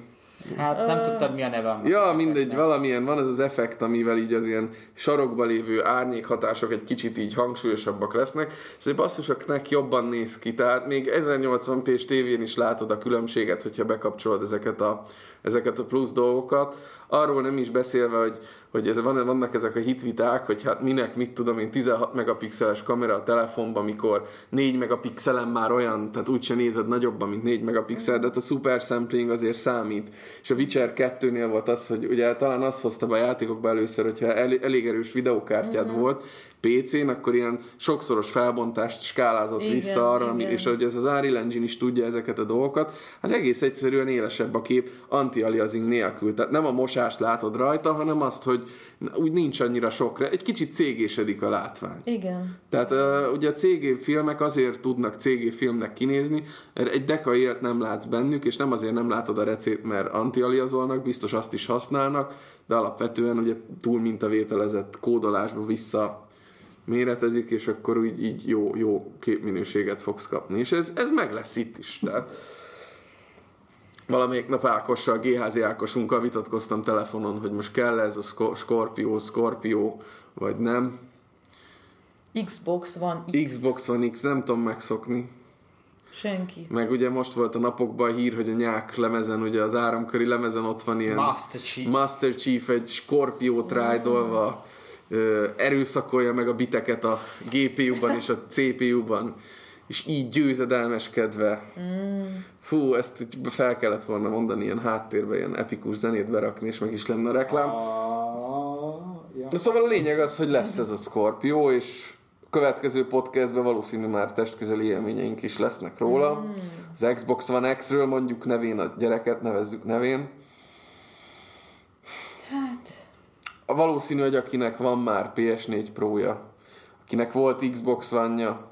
Hát nem tudtad mi a neve annak. Ja, mindegy, effektnek. valamilyen van ez az effekt, amivel így az ilyen sarokba lévő árnyékhatások egy kicsit így hangsúlyosabbak lesznek, és egy basszusoknak jobban néz ki, tehát még 1080p-s tévén is látod a különbséget, hogyha bekapcsolod ezeket a, ezeket a plusz dolgokat. Arról nem is beszélve, hogy, hogy ez, van, vannak ezek a hitviták, hogy hát minek, mit tudom én, 16 megapixeles kamera a telefonban, mikor 4 megapixelen már olyan, tehát úgyse nézed nagyobban, mint 4 megapixel, de hát a super sampling azért számít. és a Witcher 2-nél volt az, hogy ugye talán az hozta be a játékokba először, hogyha el, elég erős videókártyád Mhm. mm-hmm. volt, PC-n, akkor ilyen sokszoros felbontást skálázott Igen, vissza arra, igen. és hogy ez az Unreal Engine is tudja ezeket a dolgokat, hát egész egyszerűen élesebb a kép anti-aliasing nélkül. Tehát nem a mosást látod rajta, hanem azt, hogy úgy nincs annyira sokra. Egy kicsit cégésedik a látvány. Igen. Tehát uh, ugye a CG filmek azért tudnak CG filmnek kinézni, mert egy deka élet nem látsz bennük, és nem azért nem látod a recét, mert antialiazolnak, biztos azt is használnak, de alapvetően ugye túl mintavételezett kódolásba vissza méretezik, és akkor úgy így jó, jó képminőséget fogsz kapni. És ez, ez meg lesz itt is. Tehát valamelyik nap Ákossal, GHZ Ákosunkkal vitatkoztam telefonon, hogy most kell ez a Sco- Scorpio, Scorpio, vagy nem. Xbox van X. Xbox One X, nem tudom megszokni. Senki. Meg ugye most volt a napokban a hír, hogy a nyák lemezen, ugye az áramköri lemezen ott van ilyen Master Chief. Master Chief egy Scorpiót rájdolva erőszakolja meg a biteket a GPU-ban és a CPU-ban, és így győzedelmeskedve. Fú, ezt így fel kellett volna mondani ilyen háttérbe, ilyen epikus zenét berakni, és meg is lenne a reklám. Ah. De szóval a lényeg az, hogy lesz ez a Scorpio, és a következő podcastben valószínű már testközeli élményeink is lesznek róla. Az Xbox One X-ről mondjuk nevén a gyereket, nevezzük nevén. Hát, A valószínű, hogy akinek van már PS4 Pro-ja, akinek volt Xbox One-ja,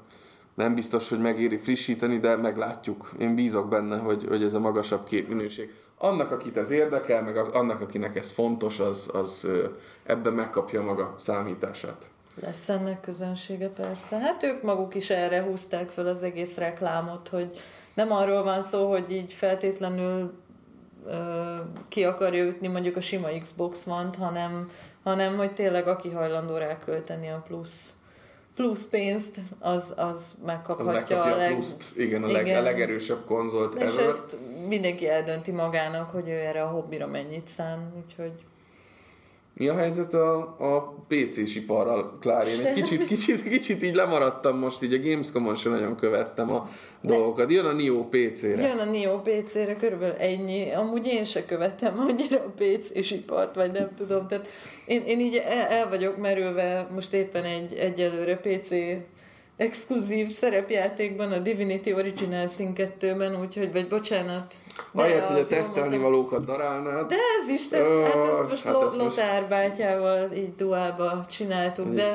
nem biztos, hogy megéri frissíteni, de meglátjuk. Én bízok benne, hogy, hogy ez a magasabb képminőség. Annak, akit ez érdekel, meg annak, akinek ez fontos, az, az ebben megkapja maga számítását. lesz ennek közönsége persze. Hát ők maguk is erre húzták fel az egész reklámot, hogy nem arról van szó, hogy így feltétlenül ö, ki akarja ütni mondjuk a sima Xbox One-t, hanem, hanem hogy tényleg aki hajlandó rákölteni a plusz plusz pénzt, az, az Az megkaphatja megkapja a a leg... pluszt. Igen, a, leg, Igen. a legerősebb konzolt És ever. ezt mindenki eldönti magának, hogy ő erre a hobbira mennyit szán, úgyhogy Mi a helyzet a, a PC-s iparral, Klár? Én egy kicsit, kicsit, kicsit így lemaradtam most, így a Gamescom-on sem nagyon követtem a dolgokat. Jön a Nio PC-re. Jön a Neo PC-re körülbelül ennyi. Amúgy én se követem annyira a PC és ipart, vagy nem tudom. Tehát én, én így el, el vagyok merülve most éppen egy egyelőre PC exkluzív szerepjátékban, a Divinity Original Sin 2-ben, úgyhogy, vagy bocsánat. Ahelyett, hogy a tesztelni valókat darálnád. De ez is, tesz, Ö, hát ezt most hát hát ezt most- Lotár bátyával így duálba csináltuk, de,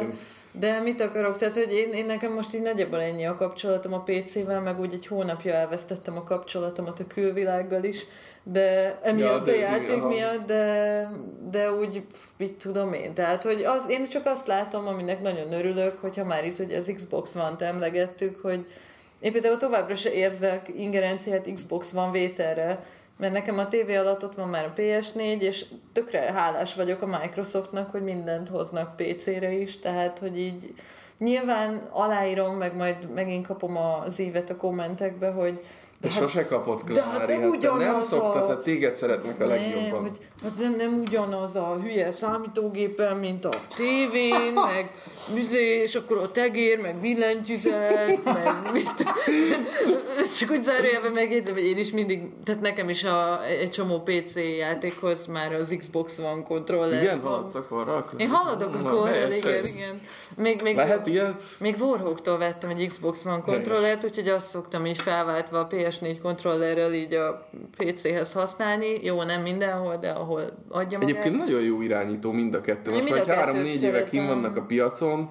de mit akarok, tehát hogy én, én nekem most így nagyjából ennyi a kapcsolatom a PC-vel, meg úgy egy hónapja elvesztettem a kapcsolatomat a külvilággal is, de emiatt Ja, a de- játék aha. miatt, de, de úgy, mit tudom én, tehát hogy az, én csak azt látom, aminek nagyon örülök, hogyha már itt hogy az Xbox One-t emlegettük, hogy én például továbbra se érzek ingerenciát Xbox One vételre, mert nekem a tévé alatt ott van már a PS4, és tökre hálás vagyok a Microsoftnak, hogy mindent hoznak PC-re is, tehát hogy így nyilván aláírom, meg majd megint kapom az ívet a kommentekbe, hogy Te hát- sosem kapott de hát nem nem ugyanaz szoktad, a- hát téged szeretnek a legjobban. hogy az nem, nem ugyanaz a hülye számítógépen, mint a tévén, meg müzé, és akkor a tegér, meg billentyűzet, meg mit. Csak úgy zárójelben megjegyzem, hogy én is mindig, tehát nekem is a, egy csomó PC játékhoz már az Xbox One kontroller Igen, van. haladsz akkor Én haladok a helyes, igen, igen. Még, még, Lehet ilyet? még Warhawktól vettem egy Xbox One kontrollert, úgyhogy azt szoktam így felváltva a PS4 kontrollerrel így a PC-hez használni. Jó, nem mindenhol, de ahol adja magát. Egyébként nagyon jó irányító mind a kettő. Most már a kettőt három-négy éve kim vannak a piacon,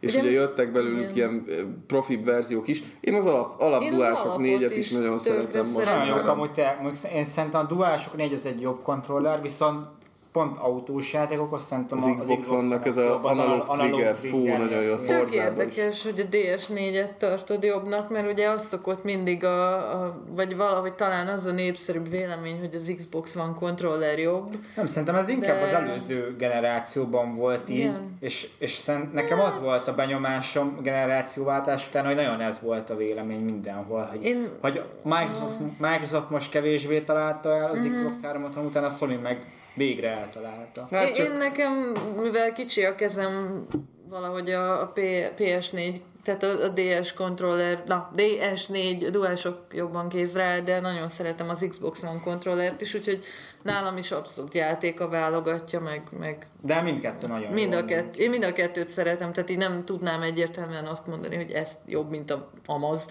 és Ugye- ugye, jöttek belőlük igen. ilyen eh, profibb verziók is. Én az alap, alap Én duások négyet is is nagyon szeretem most. szeretem. Nagyon jók amúgy te, én szerintem a DualShock 4 az egy jobb kontroller, viszont pont autós játékokhoz szerintem Az Xbox One-nak ez a az analóg analóg trigger, fú, nagyon jó. Tök érdekes, hogy a DS4-et tartod jobbnak, mert ugye az szokott mindig a, a, vagy valahogy talán az a népszerűbb vélemény, hogy az Xbox One kontroller jobb. Nem, szerintem ez inkább De- az előző generációban volt így, Igen. és, és szerint, nekem az volt a benyomásom generációváltás után, hogy nagyon ez volt a vélemény mindenhol, hogy, Én- hogy Microsoft, Microsoft most kevésbé találta el az Xbox 360 után, a Sony meg végre eltalálta. Hát én, csak- én nekem, mivel kicsi a kezem, valahogy a, a P, PS4, tehát a, a DS controller, na, DS4 DualShock jobban kézre áll, de nagyon szeretem az Xbox One kontrollert is, úgyhogy nálam is abszolút játék a válogatja, meg, meg De mindkettő nagyon mind a kett, én mind a kettőt szeretem, tehát így nem tudnám egyértelműen azt mondani, hogy ez jobb, mint a Amaz.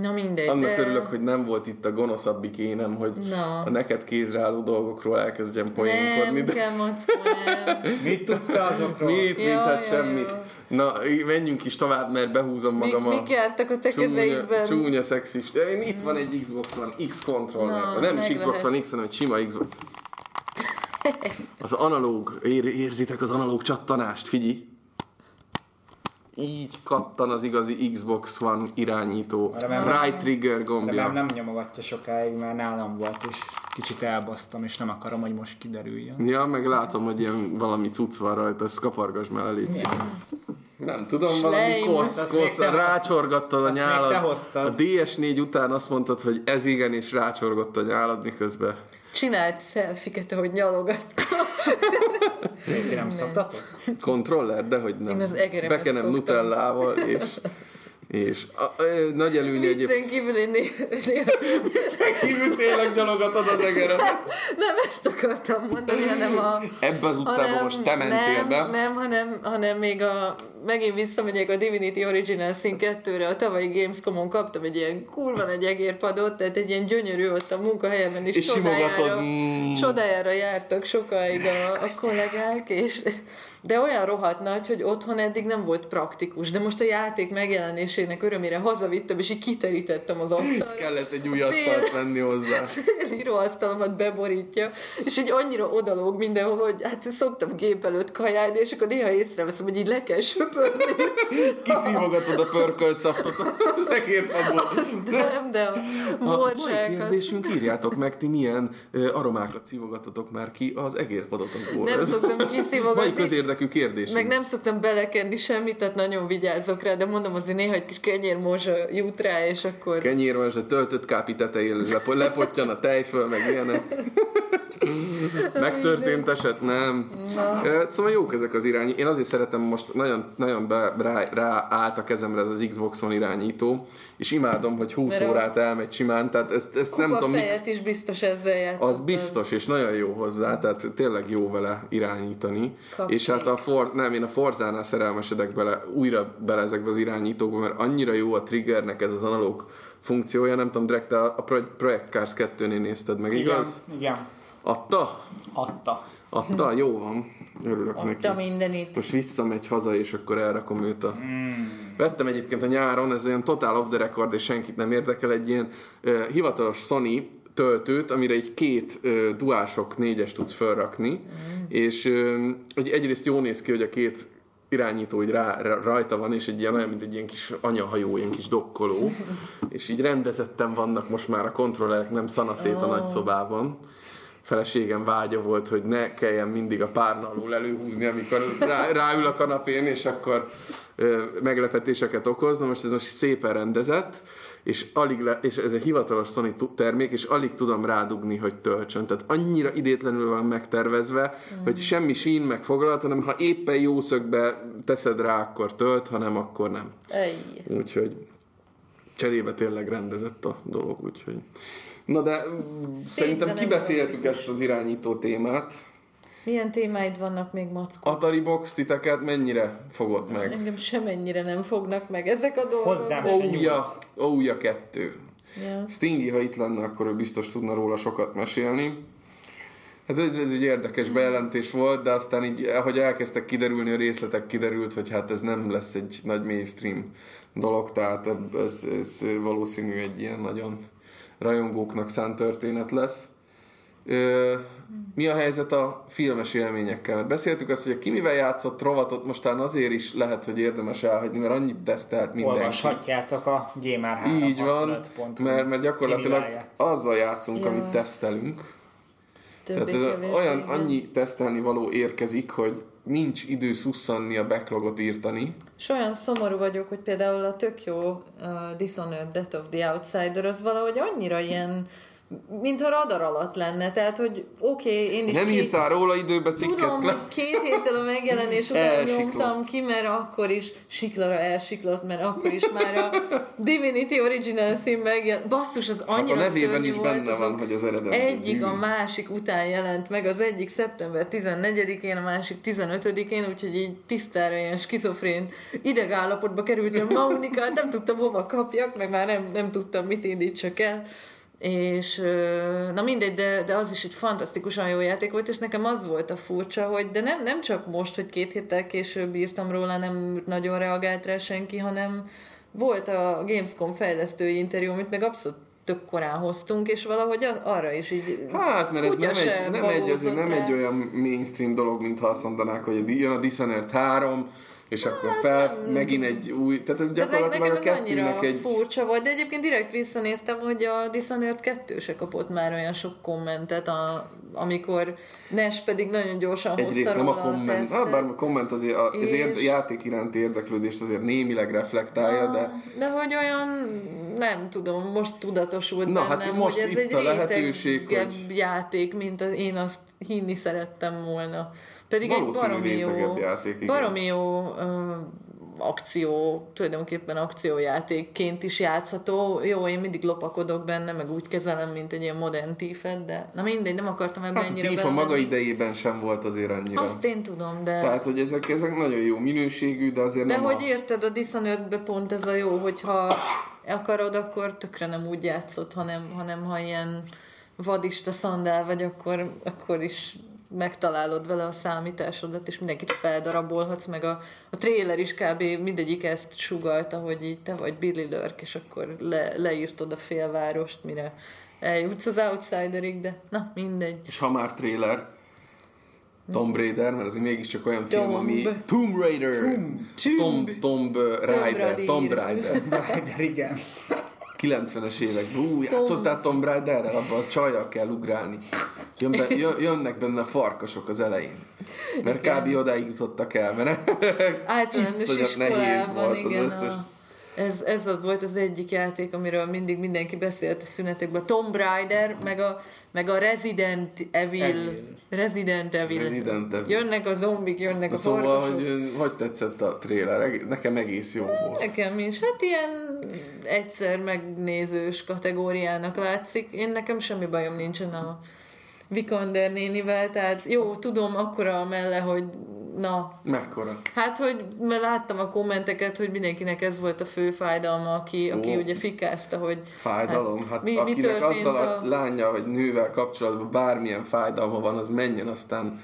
Na mindegy, Annak de... örülök, hogy nem volt itt a gonoszabbik énem, hogy Na. a neked kézre álló dolgokról elkezdjem poénkodni. Nem De kell, Mackó, nem. Mit tudsz te azokról? mit, mit, hát semmit. Na, menjünk is tovább, mert behúzom magam a mik jártak a te csúnya, kezeidben? csúnya szexist. Én itt van egy Xbox One X controller. Na, nem is Xbox. One X, hanem egy sima Xbox. Az analóg, ér, érzitek az analóg csattanást, figyelj. Így kattan az igazi Xbox One irányító. Remélem- Right trigger gombja. Remélem nem nyomogatja sokáig, mert nálam volt, és kicsit elbasztam, és nem akarom, hogy most kiderüljön. Ja, meg látom, hogy ilyen valami cucc van rajta, ezt kapargass már elég Nem tudom, valami Schleim. kosz, kosz, rácsorgattad a nyálad. A DS4 után azt mondtad, hogy ez igen, és rácsorgott a nyálad miközben. Csinált szelfiket, ahogy nyalogatta. Ti nem szoktatok? Kontroller, de hogy nem. Én az egeremet Bekenem szoktam. nutellával, és, és a, ö, nagy előnye egyébként. Viccen kívül én néha Kívül tényleg gyalogatod az egeret. nem ezt akartam mondani, hanem a... Ebbe az utcába most te mentél nem, be. Nem, hanem, hanem még a... Megint visszamegyek a Divinity Original Sin 2-re, a tavalyi Gamescom-on kaptam egy ilyen kurva nagy egérpadot, tehát egy ilyen gyönyörű ott a munkahelyemen is És csodájára, simogatod, mm. csodájára jártak sokáig a, a kollégák, és de olyan rohadt nagy, hogy otthon eddig nem volt praktikus, de most a játék megjelenésének örömére hazavittem, és így kiterítettem az asztalra. Kellett egy új asztalt venni hozzá. fél íróasztalomat beborítja, és így annyira odalóg mindenhol, hogy hát szoktam gép előtt kajálni, és akkor néha észreveszem, hogy így le kell söpörni. Kiszívogatod a pörkölt szaftot az egérpadból. Nem, de a morzsákat. kérdésünk, írjátok meg, ti milyen aromákat szívogatotok már ki az egérpadotokból. Nem szoktam Mai kiszívogatni, közérdekű kérdés. meg nem szoktam belekenni semmit, tehát nagyon vigyázok rá, de mondom azért néha egy kis kenyérmorzsa jut rá, és akkor... Kenyér van, és a töltött kápi tetején lepo- lepottyan a tejföl, meg ilyenek. Megtörtént eset? Nem. Ö, Szóval jók ezek az irányi. Én azért szeretem most, nagyon, nagyon be, rá, rá állt a kezemre ez az Xbox One irányító, és imádom, hogy 20 Mert órát elmegy simán, tehát ezt, ezt nem Kupa tudom, mi, fejet is biztos ezzel játszott. az biztos, és nagyon jó hozzá, tehát tényleg jó vele irányítani. Kapcsolat. És hát a For, nem, én a Forzánál szerelmesedek bele, újra bele ezekbe az irányítókba, mert annyira jó a triggernek ez az analóg funkciója, nem tudom, direkt a, a Pro- Project Cars 2-nél nézted meg, Igen, igaz? igen. Adta? Adta. Adta? Jó van. Örülök Adta neki. mindenit. Most visszamegy haza, és akkor elrakom őt a... Vettem egyébként a nyáron, ez ilyen total off the record, és senkit nem érdekel, egy ilyen uh, hivatalos Sony töltőt, amire egy két uh, duások négyes tudsz felrakni, és uh, egy, egyrészt jó néz ki, hogy a két irányító így rá, rá, rajta van, és egy ilyen olyan, mint egy ilyen kis anyahajó, ilyen kis dokkoló, és így rendezetten vannak most már a kontrollerek, nem szanaszét a nagy szobában feleségem vágya volt, hogy ne kelljen mindig a párna alól előhúzni, amikor rá, ráül a kanapén, és akkor ö, meglepetéseket okoz. Na most ez most szépen rendezett, és, alig le, és ez egy hivatalos Sony termék, és alig tudom rádugni, hogy töltsön. Tehát annyira idétlenül van megtervezve, mm. hogy semmi sín meg foglalt, hanem ha éppen jó szögbe teszed rá, akkor tölt, ha nem, akkor nem. Ej. Úgyhogy cserébe tényleg rendezett a dolog, úgyhogy... Na de mm, szerintem de nem kibeszéltük ezt az irányító témát. Milyen témáid vannak még, Mackó? Atari Box titeket mennyire fogott meg? Engem semennyire nem fognak meg ezek a dolgok. Hozzám se Ouya. Ouya 2. Ja. Stingy, ha itt lenne, akkor ő biztos tudna róla sokat mesélni. Hát ez, ez egy érdekes bejelentés volt, de aztán így, ahogy elkezdtek kiderülni a részletek, kiderült, hogy hát ez nem lesz egy nagy mainstream dolog, tehát ez, ez valószínű egy ilyen nagyon rajongóknak szánt történet lesz. Mi a helyzet a filmes élményekkel? Beszéltük azt, hogy a ki mivel játszott rovatot mostán azért is lehet, hogy érdemes elhagyni, mert annyit tesztelt mindenki. Olvashatjátok a Gamer 3 Így van, mert, mert gyakorlatilag azzal játszunk, Ja. amit tesztelünk. Tehát ez olyan, annyi tesztelni való érkezik, hogy nincs idő szusszanni a backlogot írtani. És olyan szomorú vagyok, hogy például a tök jó uh, Dishonored Death of the Outsider az valahogy annyira ilyen mintha radar alatt lenne, tehát, hogy oké, okay, én is Nem két, írtál róla időbe cikket, Tudom, le? hogy két héttel a megjelenés után nyomtam ki, mert akkor is siklara elsiklott, mert akkor is már a Divinity Original Sin megjelent. Basszus, az Hát annyira a nevében is volt, benne van, hogy az eredeti. Egyik a másik után jelent meg, az egyik szeptember 14-én, a másik 15-én, úgyhogy így tisztára ilyen skizofrén idegállapotba kerültem Maunikát, nem tudtam hova kapjak, meg már nem, nem tudtam mit indítsak el. És na mindegy, de, de az is egy fantasztikusan jó játék volt, és nekem az volt a furcsa, hogy de nem, nem csak most, hogy két héttel később írtam róla, nem nagyon reagált rá senki, hanem volt a Gamescom fejlesztői interjú, amit meg abszolút tök korán hoztunk, és valahogy arra is így Hát, mert ez nem egy, nem, egy, azért nem egy olyan mainstream dolog, mint ha azt mondanák, hogy jön a Dishonored 3, és akkor fel, megint egy új, tehát ez gyakorlatilag a nekem ez annyira kettőnek egy... furcsa volt, de egyébként direkt visszanéztem, hogy a Dishonored 2 se kapott már olyan sok kommentet, a, amikor Nes pedig nagyon gyorsan hozta Egyrészt nem a komment, hát bár a komment azért a, az És- érd, játék iránti érdeklődést azért némileg reflektálja, de De hogy olyan, nem tudom, most tudatosult Na, bennem, hát most hogy ez itt egy a lehetőség, hogy- játék, mint az, én azt hinni szerettem volna. Pedig egy baromi jó, játék, igen. baromi jó ö, akció, tulajdonképpen akciójátékként is játszható. Jó, én mindig lopakodok benne, meg úgy kezelem, mint egy ilyen modern tífed, de na mindegy, nem akartam ebben hát a ennyire belemenni. maga idejében sem volt azért annyira. Azt én tudom, de... Tehát, hogy ezek, ezek nagyon jó minőségű, de azért De nem hogy a... érted, a Dishonored-be pont ez a jó, hogyha akarod, akkor tökre nem úgy játszott, hanem, hanem ha ilyen vadista szandál vagy, akkor, akkor is megtalálod vele a számításodat, és mindenkit feldarabolhatsz, meg a, a trailer is kb. mindegyik ezt sugalta, hogy így te vagy Billy Lurk, és akkor le, leírtod a félvárost, mire eljutsz az Outsiderig, de na, mindegy. És ha már trailer, Tomb Raider, mert azért mégiscsak olyan film, Tomb. ami... Tomb Raider! Tomb, Tomb, uh, Raider, Raider. Tomb Raider. Rider, igen. 90-es években. Ú, játszottál Tomb Raiderrel? Abban a csajjal kell ugrálni. Jön be, jön, jönnek benne farkasok az elején. Mert kb. odáig jutottak el, mert Általános iszonyat nehéz iskolában, volt az igen. összes... A, ez, ez az volt az egyik játék, amiről mindig mindenki beszélt a szünetekben. Tomb Raider, meg a, meg a Resident Evil. Evil. Resident Evil. Resident Evil. Jönnek a zombik, jönnek Na a szóval, farkasok. hogy hogy tetszett a trailer? Eg- Nekem egész jó volt. Nekem is. Hát ilyen egyszer megnézős kategóriának látszik. Én nekem semmi bajom nincsen a Vikander nénivel, tehát jó, tudom, akkora melle, hogy na, Mekkora? Hát, hogy mert láttam a kommenteket, hogy mindenkinek ez volt a fő fájdalma, aki, aki Ó. ugye fikázta, hogy... Fájdalom? Hát, mi- mi akinek történt azzal a, a- lánya vagy nővel kapcsolatban bármilyen fájdalma van, az menjen aztán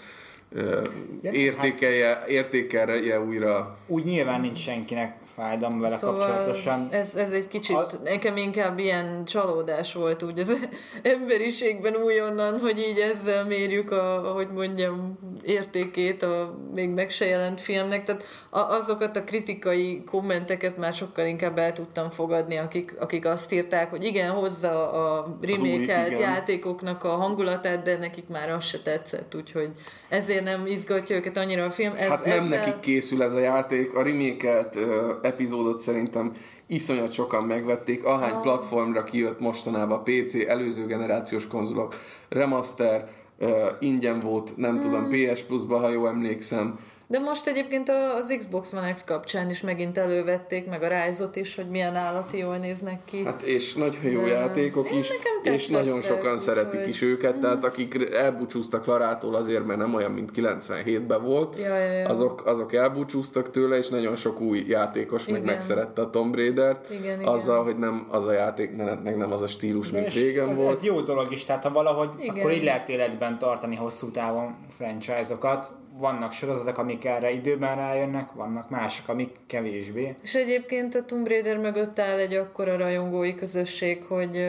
ö, Ja, értékelje, értékelje újra. Úgy nyilván nincs senkinek fájdalma vele Szóval kapcsolatosan. ez, ez egy kicsit, A- nekem inkább ilyen csalódás volt úgy az emberiségben újonnan, hogy így ezzel mérjük a, ahogy mondjam, értékét a még meg se jelent filmnek. Tehát azokat a kritikai kommenteket már sokkal inkább el tudtam fogadni, akik, akik azt írták, hogy igen, hozza a remékelt játékoknak a hangulatát, de nekik már az se tetszett, úgyhogy ezért nem izgatja őket annyira a film. Ez, Hát nem ezzel- nekik készül ez a játék. A remékelt epizódot szerintem iszonyat sokan megvették. Ahány platformra kijött mostanában PC, előző generációs konzolok, remaster, ö, ingyen volt, nem tudom, PS Plus-ba, ha jól emlékszem. De most egyébként a- az Xbox One X kapcsán is megint elővették, meg a Rise-ot is, hogy milyen állati jól néznek ki. Hát és nagyon jó De játékok is, nekem és nagyon sokan úgyhogy- szeretik is őket, tehát akik elbúcsúztak Larától azért, mert nem olyan, mint 97-ben volt, Ja, ja, ja. azok, azok elbúcsúztak tőle, és nagyon sok új játékos meg megszerette a Tomb Raider-t, Igen, igen. azzal, hogy nem az a játékmenet, meg nem az a stílus, mint És régen ez, volt. ez jó dolog is, tehát ha valahogy, Igen. akkor így lehet életben tartani hosszú távon franchise-okat. Vannak sorozatok, amik erre időben rájönnek, vannak mások, amik kevésbé. És egyébként a Tomb Raider mögött áll egy akkora rajongói közösség, hogy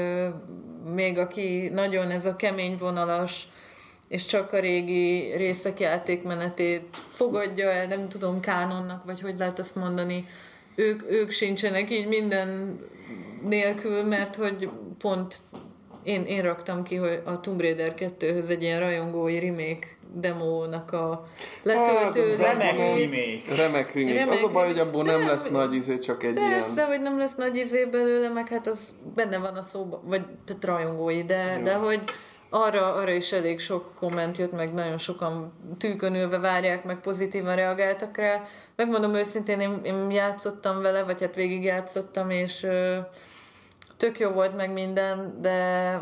még aki nagyon ez a kemény vonalas, és csak a régi részek játékmenetét fogadja el, nem tudom, kánonnak, vagy hogy lehet azt mondani, ők, ők sincsenek így minden nélkül, mert hogy pont én, én raktam ki hogy a Tomb Raider 2-höz egy ilyen rajongói remake demónak a letöltő Hát, Remek remake. Remek remake. Remek Az a baj, hogy abból nem remake. lesz nagy izé, csak egy Persze, ilyen... hogy nem lesz nagy izé belőle, meg hát az benne van a szóban, vagy tehát rajongói, de, de hogy arra, arra is elég sok komment jött, meg nagyon sokan tűkönülve várják, meg pozitívan reagáltak rá. Megmondom őszintén, én, én játszottam vele, vagy hát végig játszottam, és ö, tök jó volt meg minden, de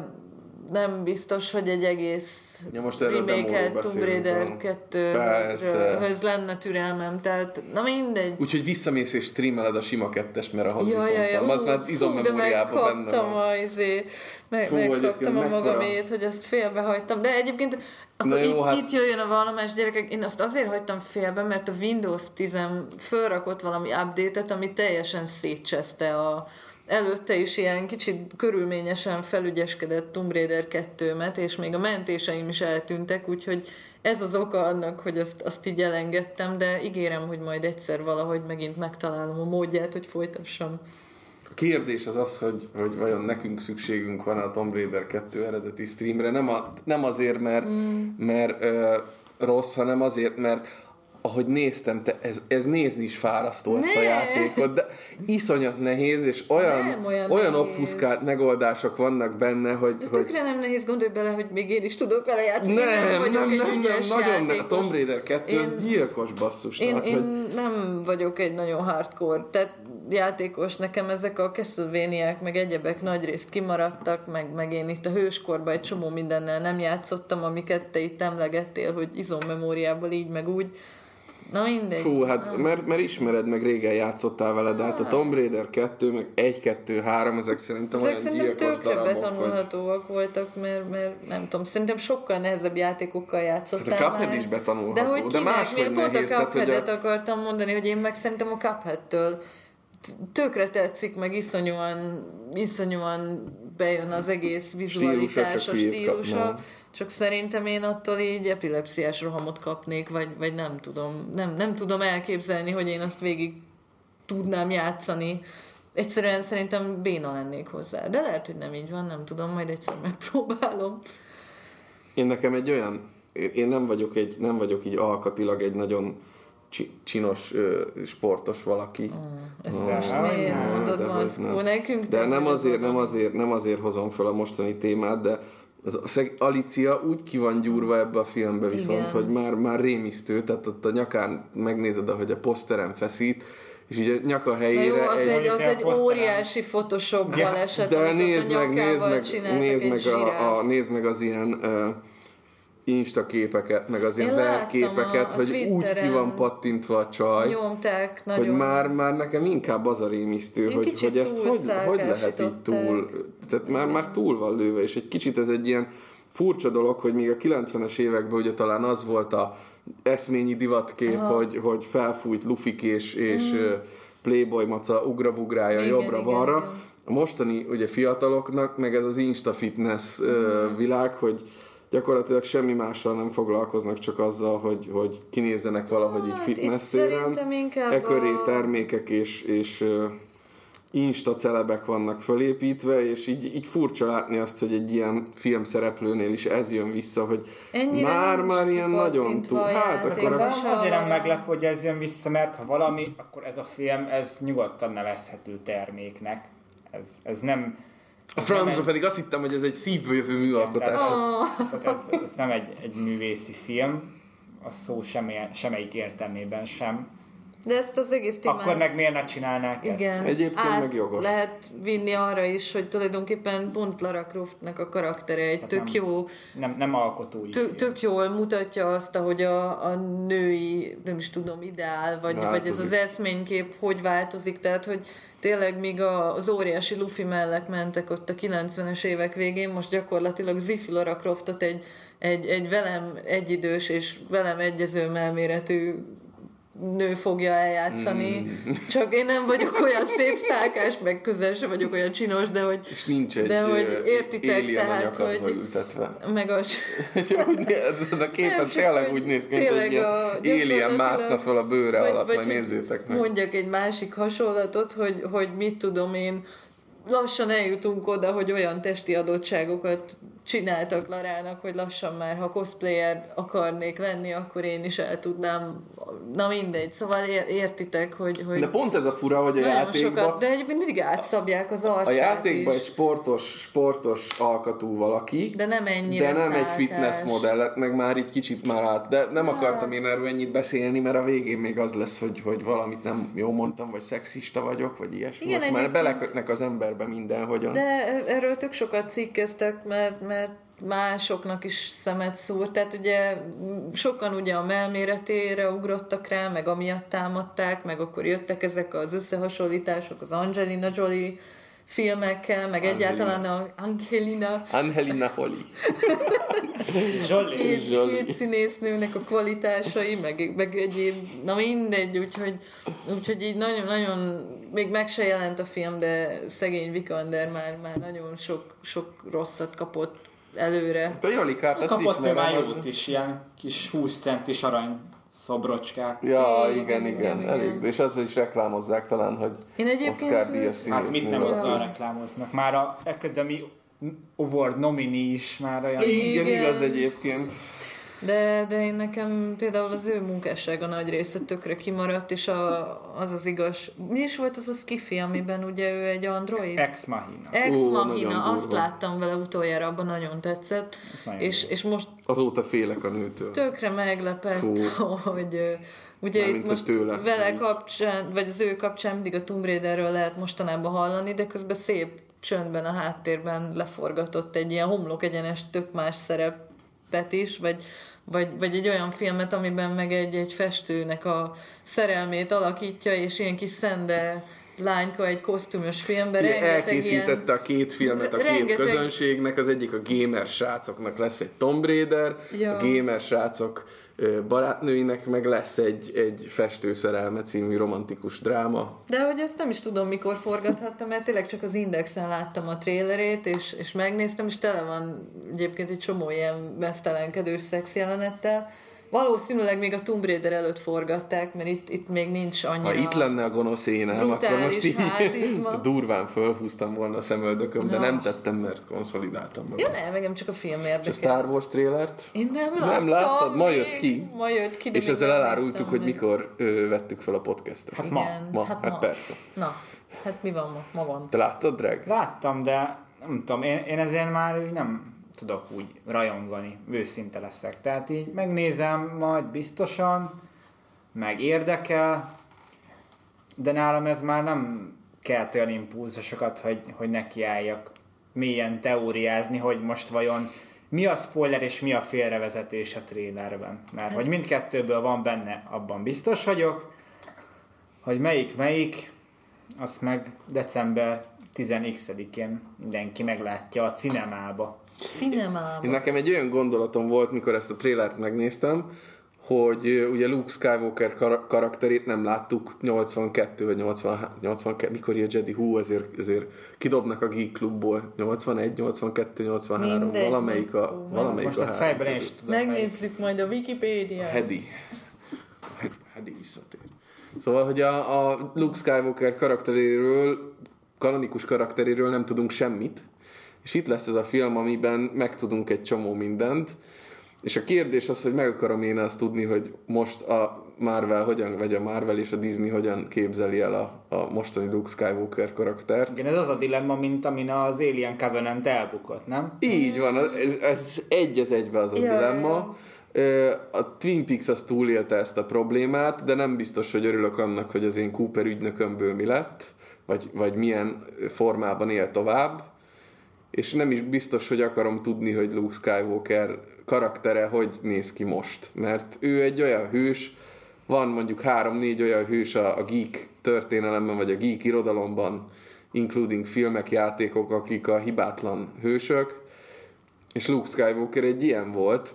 nem biztos, hogy egy egész Ja, most remake Tomb Raider van. 2 Persze. höz lenne türelmem, tehát na mindegy. Úgyhogy visszamész és streameled a sima kettest, mert ahhoz Ja, viszont ja, ja, van. Az már izommemóriában benne van. a, izé, meg, Fú, megkaptam a magamét, hogy azt félbehagytam. De egyébként akkor Na jó, itt, hát- itt jöjjön a vallomás gyerekek, én azt azért hagytam félbe, mert a Windows 10 fölrakott valami update-et, ami teljesen szétcseszte a előtte is ilyen kicsit körülményesen felügyeskedett Tomb Raider 2-met, és még a mentéseim is eltűntek, úgyhogy ez az oka annak, hogy azt, azt így elengedtem, de ígérem, hogy majd egyszer valahogy megint megtalálom a módját, hogy folytassam. A kérdés az az, hogy, hogy vajon nekünk szükségünk van a Tomb Raider 2 eredeti streamre. Nem, a, nem azért, mert, mm. mert ö, rossz, hanem azért, mert ahogy néztem, te, ez, ez nézni is fárasztó ezt a Ne! játékot, de iszonyat nehéz, és olyan, Nem olyan olyan obfuszkált megoldások vannak benne, hogy, Ez hogy tökre nem nehéz, gondolj bele, hogy még én is tudok vele játszani. nem, nem, vagyok nem, egy nem, nem, nagyon nem. A. Tomb Raider 2 az Én- gyilkos basszus. Én, tehát, én hogy nem vagyok egy nagyon hardcore, tehát játékos, nekem ezek a castlevania meg egyebek nagyrészt kimaradtak, meg, meg én itt a hőskorban egy csomó mindennel nem játszottam, amiket te itt emlegettél, hogy izommemóriából így, meg úgy. Na mindegy. Fú, hát mert, mert ismered, meg régen játszottál vele, de hát a Tomb Raider 2, meg 1, 2, 3, ezek szerintem Ezek olyan szerintem tökre darabok, hogy... betanulhatóak voltak, mert, mert nem tudom, szerintem sokkal nehezebb játékokkal játszottál Hát a Cuphead is betanulható, de, hogy de kinek? máshogy Miért pont nehéz, a tehát, hogy a- Cupheadet akartam mondani, hogy én meg szerintem a Cuphead-től tökre tetszik, meg iszonyúan, iszonyúan bejön az egész vizualitása, csak hülyét stílusa, kapna. csak szerintem én attól így epilepsziás rohamot kapnék, vagy, vagy nem tudom, nem, nem tudom elképzelni, hogy én azt végig tudnám játszani. Egyszerűen szerintem béna lennék hozzá. De lehet, hogy nem így van, nem tudom, majd egyszer megpróbálom. Én nekem egy olyan, én nem vagyok, egy, nem vagyok így alkatilag egy nagyon csinos sportos valaki. Ezt Ó, most Ah, miért mondod, de nem. Nekünk De nem az azért, nem azért, nem azért hozom fel a mostani témát, de az, Alicia úgy ki van gyúrva ebbe a filmbe viszont, Igen. hogy már, már rémisztő, tehát ott a nyakán megnézed, ahogy a poszteren feszít, és így a nyaka Na helyére jó, az egy, az Hiszen egy óriási Photoshop Ja, baleset, de amit nézd ott a meg, nézd meg, nézd egy meg, a, a, nézd meg az ilyen uh, Insta képeket, meg az ilyen Én vert láttam képeket, a- a hogy úgy ki van pattintva a csaj, Nyomták hogy nagyon. már, már nekem inkább az a rémisztő, Én hogy, hogy ezt hogy, hogy lehet így túl, tehát már, már túl van lőve, és egy kicsit ez egy ilyen furcsa dolog, hogy még a 90-es években ugye talán az volt a eszményi divatkép, hogy, hogy felfújt lufik és, és mm. Playboy maca ugrabugrája jobbra-balra. A mostani ugye fiataloknak meg ez az Insta fitness mm. világ, hogy gyakorlatilag semmi mással nem foglalkoznak, csak azzal, hogy, hogy kinézzenek valahogy így Hát, fitness itt téren. E köré a- termékek és, és insta celebek vannak fölépítve, és így, így furcsa látni azt, hogy egy ilyen filmszereplőnél is ez jön vissza, hogy Ennyire már, már ilyen nagyon túl. a Hát akkor a, azért nem meglep, hogy ez jön vissza, mert ha valami, akkor ez a film, ez nyugodtan nevezhető terméknek. Ez, ez nem... a francba egy- pedig azt hittem, hogy ez egy szívből jövő műalkotás. Tehát, Ez, tehát ez, ez nem egy, egy művészi film, a szó semmilyen, semmelyik értelmében sem. De ezt az egész témát... Akkor meg miért ne csinálnák ezt? Igen, Egyébként át meg jogos. lehet vinni arra is, hogy tulajdonképpen pont Lara Croftnak a karaktere egy Tehát tök nem- jó, Nem, nem alkotói tök, tök jól mutatja azt, ahogy a, a női, nem is tudom, ideál, vagy, vagy ez az eszménykép hogy változik, tehát hogy tényleg míg a- az óriási Luffy mellett mentek ott a 90-es évek végén, most gyakorlatilag Ziffy Lara Croftot egy, egy, egy velem egyidős és velem egyező melméretű nő fogja eljátszani. Mm. Csak én nem vagyok olyan szép szálkás, meg közel sem vagyok olyan csinos, de hogy és nincs egy De hogy értitek, tehát, hogy- ültetve. meg az... Úgy ez, ez a képet Nem, tényleg úgy néz ki, mint egy ilyen alien mászna fel a bőre alatt, majd hogy nézzétek meg. Mondjak egy másik hasonlatot, hogy, hogy mit tudom én, lassan eljutunk oda, hogy olyan testi adottságokat csináltak Larának, hogy lassan már, ha cosplayer akarnék lenni, akkor én is el tudnám, na mindegy, szóval ér, értitek, hogy, hogy De pont ez a fura, hogy a játékban sokat, de egyébként mindig átszabják az arcát a játékban is. egy sportos, sportos alkatú valaki, De nem ennyire de nem egy szálkás. fitness modell, meg már így kicsit már át. De nem akartam én erről ennyit beszélni, mert a végén még az lesz, hogy, hogy valamit nem jó mondtam, vagy szexista vagyok, vagy ilyesmi. Igen, Most már belekötnek az emberbe mindenhogyan. De er- erről tök sokat cikkeztek, mert, mert másoknak is szemet szúr. Tehát ugye sokan ugye a melméretére ugrottak rá, meg amiatt támadták, meg akkor jöttek ezek az összehasonlítások az Angelina Jolie filmekkel, meg Angelina. egyáltalán a Angelina Angelina Holi. Zsoli. két, Zsoli. két színésznőnek a kvalitásai, meg, meg egyéb, na mindegy, úgyhogy, úgyhogy így nagyon-nagyon, még meg se jelent a film, de szegény Vikander már, már nagyon sok, sok rosszat kapott előre. A Jolikát azt Kapott ő ismerem. jót is, ilyen kis 20 centis arany szobrocskát. Ja, Igen, igen, igen, igen, elég. És azzal is reklámozzák talán, hogy Én egyébként- Oscar díjas Hát mit nem színésznő azzal reklámoznak. Már a Academy Award nomini is már olyan. Igen, Igen. igaz egyébként. De, de én nekem például az ő munkássága nagy része tökre kimaradt, és a, az az igaz. Mi is volt az a skifi, amiben ugye ő egy android? Ex Machina. Ex Machina, azt durva. láttam vele utoljára, abban nagyon tetszett. Nagyon És, és most Azóta félek a nőtől. tökre meglepett, Fú. hogy ugye Mármint, itt most tőle. vele Nem is. kapcsán, vagy az ő kapcsán mindig a Tomb Raiderről lehet mostanában hallani, de közben szép csöndben a háttérben leforgatott egy ilyen homlok egyenes tök más szerepet is, vagy, vagy, vagy egy olyan filmet, amiben meg egy, egy festőnek a szerelmét alakítja, és ilyen kis szende lányka egy kosztümös filmben, rengeteg elkészítette ilyen... a két filmet a két Rengeteg- közönségnek, az egyik a gamer srácoknak lesz egy Tomb Raider, Ja. a gamer srácok barátnőinek meg lesz egy, egy Festőszerelme című romantikus dráma. De hogy ezt nem is tudom, mikor forgathattam, mert tényleg csak az Indexen láttam a trélerét, és, és megnéztem, és tele van egyébként egy csomó ilyen mesztelenkedős szexjelenettel. Valószínűleg még a Tomb Raider előtt forgatták, mert itt, itt még nincs annyira... Ha itt lenne a gonosz énem, akkor most így hátizma. durván fölhúztam volna a szemöldököm, de nem tettem, mert konszolidáltam magam. Ja, nem, engem csak a film És a érdekel. Star Wars trélert? Én nem Nem láttam láttad? Ma jött ki. Ma jött ki, de És ezzel nem elárultuk, hogy meg. mikor ö, vettük fel a podcastot. Hát ma. Ma, hát, hát ma. persze. Na, hát mi van ma? Ma van. Te láttad, Drag? Láttam, de nem tudom, én, én ezért már nem tudok úgy rajongani, őszinte leszek. Tehát így megnézem majd biztosan, meg érdekel, de nálam ez már nem kelt olyan impulzusokat, hogy, hogy nekiálljak mélyen teóriázni, hogy most vajon mi a spoiler és mi a félrevezetés a trélerben. Mert hogy mindkettőből van benne, abban biztos vagyok, hogy melyik melyik, azt meg december 10-én mindenki meglátja a cinemába. Cinemában. Én nekem egy olyan gondolatom volt, mikor ezt a trélert megnéztem, hogy ugye Luke Skywalker kar- karakterét nem láttuk 82 vagy 80, 82, mikor jött Jedi, hú, ezért, ezért kidobnak a Geek Klubból 81, 82, 83, Mindegy, valamelyik a, most- valamelyik Most a ezt fejben is tudom. melyik. Megnézzük majd a Wikipédia. Hedi. Hedi visszatér. Szóval, hogy a, a Luke Skywalker karakteréről, kanonikus karakteréről nem tudunk semmit, és itt lesz ez a film, amiben megtudunk egy csomó mindent, és a kérdés az, hogy meg akarom én azt tudni, hogy most a Marvel hogyan, vagy a Marvel és a Disney hogyan képzeli el a, a mostani Luke Skywalker karaktert. Igen, ez az a dilemma, mint amin az Alien Covenant elbukott, nem? Így van, ez, ez egy az egybe az a Ja, dilemma. A Twin Peaks az túlélte ezt a problémát, de nem biztos, hogy örülök annak, hogy az én Cooper ügynökömből mi lett, vagy, vagy milyen formában él tovább. És nem is biztos, hogy akarom tudni, hogy Luke Skywalker karaktere hogy néz ki most. Mert ő egy olyan hős, van mondjuk három-négy olyan hős a, a geek történelemben, vagy a geek irodalomban, including filmek, játékok, akik a hibátlan hősök, és Luke Skywalker egy ilyen volt,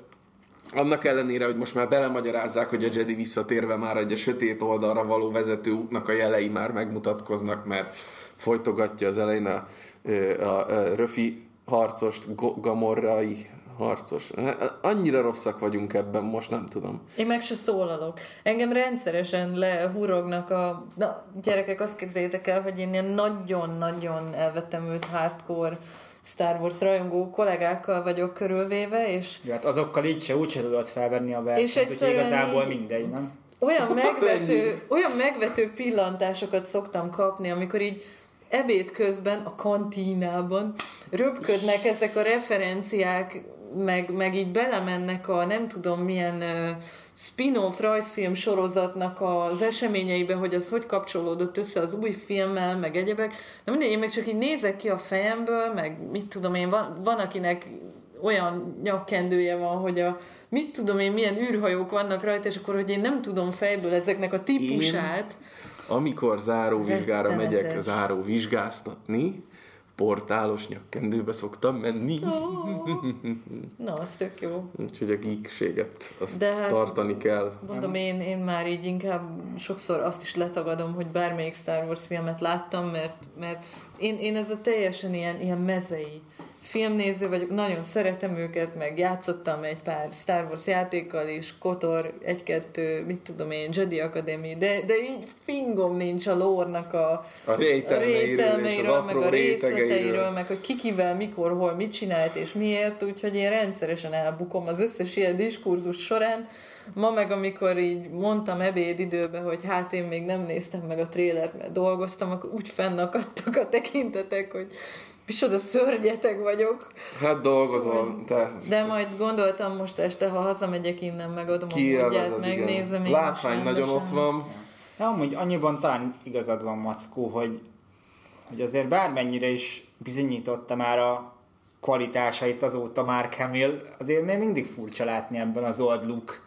annak ellenére, hogy most már belemagyarázzák, hogy a Jedi visszatérve már egy a sötét oldalra való vezető útnak a jelei már megmutatkoznak, mert folytogatja az elején a, a, Röfi harcost, Gamorrai harcos. Annyira rosszak vagyunk ebben, most nem tudom. Én meg se szólalok. Engem rendszeresen lehurognak a... Na, gyerekek, azt képzeljétek el, hogy én ilyen nagyon-nagyon elvetemült hardcore Star Wars rajongó kollégákkal vagyok körülvéve, és Ja, hát azokkal így se úgy se tudod felvenni a versenyt, És úgyhogy igazából így- mindegy, nem? olyan megvető, olyan megvető pillantásokat szoktam kapni, amikor így ebéd közben a kantínában röpködnek ezek a referenciák, meg, meg így belemennek a nem tudom milyen uh, spin-off rajzfilm sorozatnak az eseményeibe, hogy az hogy kapcsolódott össze az új filmmel, meg egyebek. De mindegy, én meg csak így nézek ki a fejemből, meg mit tudom én, van, van akinek olyan nyakkendője van, hogy a mit tudom én, milyen űrhajók vannak rajta, és akkor, hogy én nem tudom fejből ezeknek a típusát. Amikor záróvizsgára Rettenetes. megyek záróvizsgáztatni, portálos nyakkendőbe szoktam menni, Na, az tök jó. úgyhogy a geekséget azt De hát- tartani kell. Mondom, én, én már így inkább sokszor azt is letagadom, hogy bármelyik Star Wars filmet láttam, mert, mert én, én ez a teljesen ilyen, ilyen mezei filmnéző vagyok, nagyon szeretem őket, meg játszottam egy pár Star Wars játékkal is, Kotor, egy-kettő, mit tudom én, Jedi Academy, de, de így fingom nincs a lórnak a, A rételmeiről, meg a részleteiről, meg hogy ki kivel, mikor, hol, mit csinált és miért, úgyhogy én rendszeresen elbukom az összes ilyen diskurzus során. Ma meg, amikor így mondtam ebédidőben, hogy hát én még nem néztem meg a trélert, mert dolgoztam, akkor úgy fennakadtak a tekintetek, hogy micsoda szörnyetek vagyok. Hát dolgozol, te. De majd gondoltam most este, ha hazamegyek innen, megadom a módját, megnézem. igen. Látvány nagyon ott van. De amúgy annyiban talán igazad van, Mackó, hogy, hogy azért bármennyire is bizonyította már a kvalitásait azóta Mark Hamill, azért még mindig furcsa látni ebben az old look.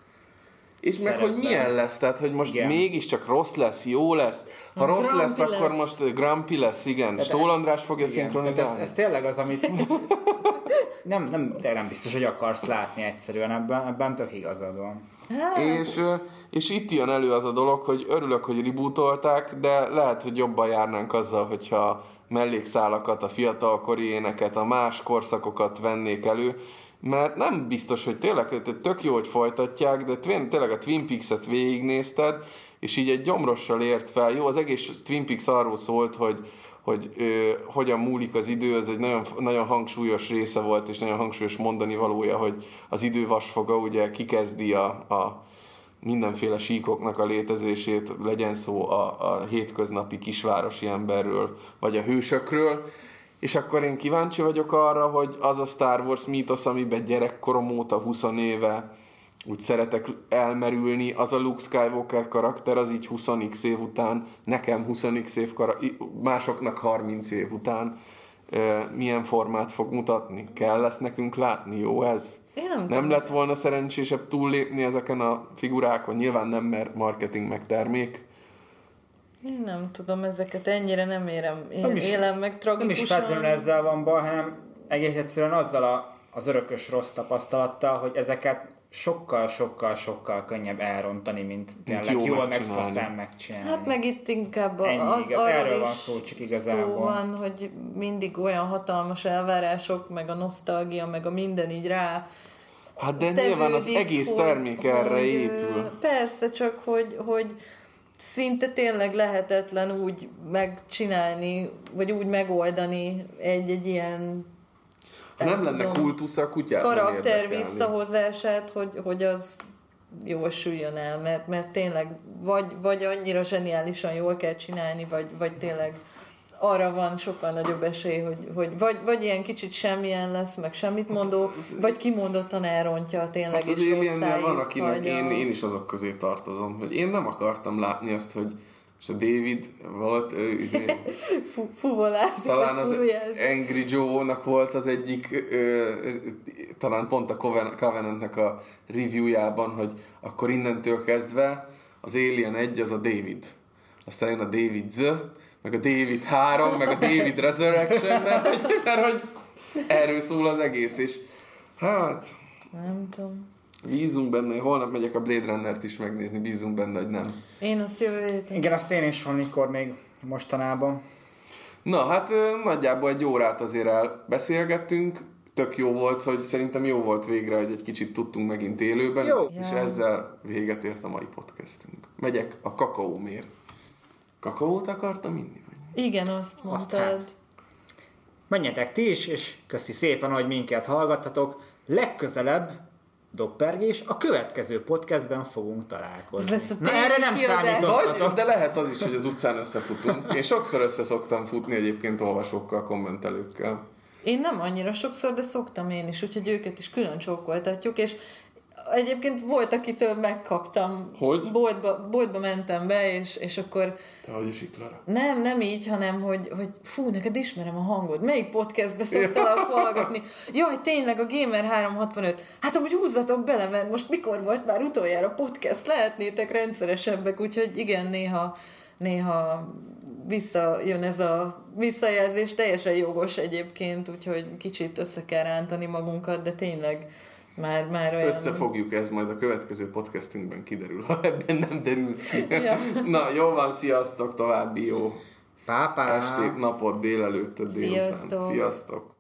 És meg, hogy milyen lesz, tehát, hogy most Igen. mégiscsak rossz lesz, jó lesz. Ha A rossz Grumpy lesz, akkor lesz. most Grumpy lesz, igen. Tehát- Stól András fogja Igen, szinkronizálni. ez, ez tényleg az, amit nem, nem, de nem biztos, hogy akarsz látni egyszerűen ebben, ebben tök igazad van. Hát, És, ö, és itt jön elő az a dolog, hogy örülök, hogy rebootolták, de lehet, hogy jobban járnánk azzal, hogyha mellékszálakat, a fiatalkori éneket, a más korszakokat vennék elő, mert nem biztos, hogy tényleg tök jó, hogy folytatják, de tényleg a Twin Peaks-et végignézted, és így egy gyomrossal ért fel. Jó, az egész Twin Peaks arról szólt, hogy, hogy ö, hogyan múlik az idő, ez egy nagyon, nagyon hangsúlyos része volt, és nagyon hangsúlyos mondani valója, hogy az idő vasfoga ugye kikezdi a, a mindenféle síkoknak a létezését, legyen szó a, a hétköznapi kisvárosi emberről, vagy a hősökről, és akkor én kíváncsi vagyok arra, hogy az a Star Wars mítosz, amiben gyerekkorom óta 20 éve úgy szeretek elmerülni, az a Luke Skywalker karakter, az így 20x év után, nekem 20x év, kara- másoknak 30 év után milyen formát fog mutatni. Kell lesz nekünk látni, jó ez? én nem, Nem lett volna szerencsésebb túllépni ezeken a figurákon? Nyilván nem, mert marketing meg termék. Én nem tudom, ezeket ennyire nem érem, én Nem is- élem meg Nem is tragikusan. feltétlenül ezzel van baj, hanem egész egyszerűen azzal a, az örökös rossz tapasztalattal, hogy ezeket sokkal-sokkal-sokkal könnyebb elrontani, mint tényleg jól jól meg megcsinálni. faszán megcsinálni. Hát meg itt inkább a- Ennyi, az igaz, erről van szó csak igazából. szó van, hogy mindig olyan hatalmas elvárások, meg a nosztalgia, meg a minden így rá Hát de nyilván az tevődik, egész hogy- termék erre hogy, épül. Persze, csak hogy, hogy szinte tényleg lehetetlen úgy megcsinálni, vagy úgy megoldani egy-egy ilyen Ha nem lenne kultusz, a kutyát karakter visszahozását, hogy, hogy az jól süljön el, mert, mert tényleg vagy, vagy annyira zseniálisan jól kell csinálni, vagy, vagy tényleg arra van sokkal nagyobb esély, hogy, hogy vagy, vagy ilyen kicsit semmilyen lesz, meg semmit mondó, vagy kimondottan elrontja tényleg, Hát Aliennél rossz van, akinek én, én is azok közé tartozom, hogy én nem akartam látni azt, hogy és a David volt, ő Fu, fuvolázik, talán az. Angry Joe-nak volt az egyik, ö, talán pont a Coven- Covenant-nek a reviewjában, hogy akkor innentől kezdve az Alien 1 az a David. Aztán jön a David Z, meg a David 3, meg a David Resurrection, mert hogy, mert hogy erről szól az egész, és hát Nem tudom. bízunk benne, holnap megyek a Blade Runner-t is megnézni, bízunk benne, hogy nem. Én azt jövő héten. Igen, azt én is valamikor még mostanában. Na, hát nagyjából egy órát azért elbeszélgettünk, tök jó volt, hogy szerintem jó volt végre, hogy egy kicsit tudtunk megint élőben, Jó. és ezzel véget ért a mai podcastünk. Megyek a kakaómért. Kakaót akartam inni? Vagy? Igen, azt mondtad. hát. menjetek ti is, és köszi szépen, hogy minket hallgattatok. Legközelebb doppergés, a következő podcastben fogunk találkozni. Ez lesz a Na erre nem számítottatok. De lehet az is, hogy az utcán összefutunk. Én sokszor össze szoktam futni egyébként olvasókkal, kommentelőkkel. Én nem annyira sokszor, de szoktam én is, úgyhogy őket is külön csókoltatjuk, és egyébként volt, akitől megkaptam. Hogy? Boltba, boltba mentem be, és, és akkor Te vagy siklara. nem, nem így, hanem hogy, hogy fú, neked ismerem a hangod. Melyik podcastbe szoktalak hallgatni? Jaj, tényleg a Gamer 365. Hát amúgy húzzatok bele, mert most mikor volt már utoljára podcast? Lehetnétek rendszeresebbek, úgyhogy igen, néha, néha visszajön ez a visszajelzés, teljesen jogos egyébként, úgyhogy kicsit össze kell rántani magunkat, de tényleg már, már olyan... Összefogjuk, ez majd a következő podcastünkben kiderül, ha ebben nem derül ki. Ja. Na, jó van, sziasztok, további jó Pá, pá. estét, napot, délelőttet, délután. Sziasztok. Sziasztok!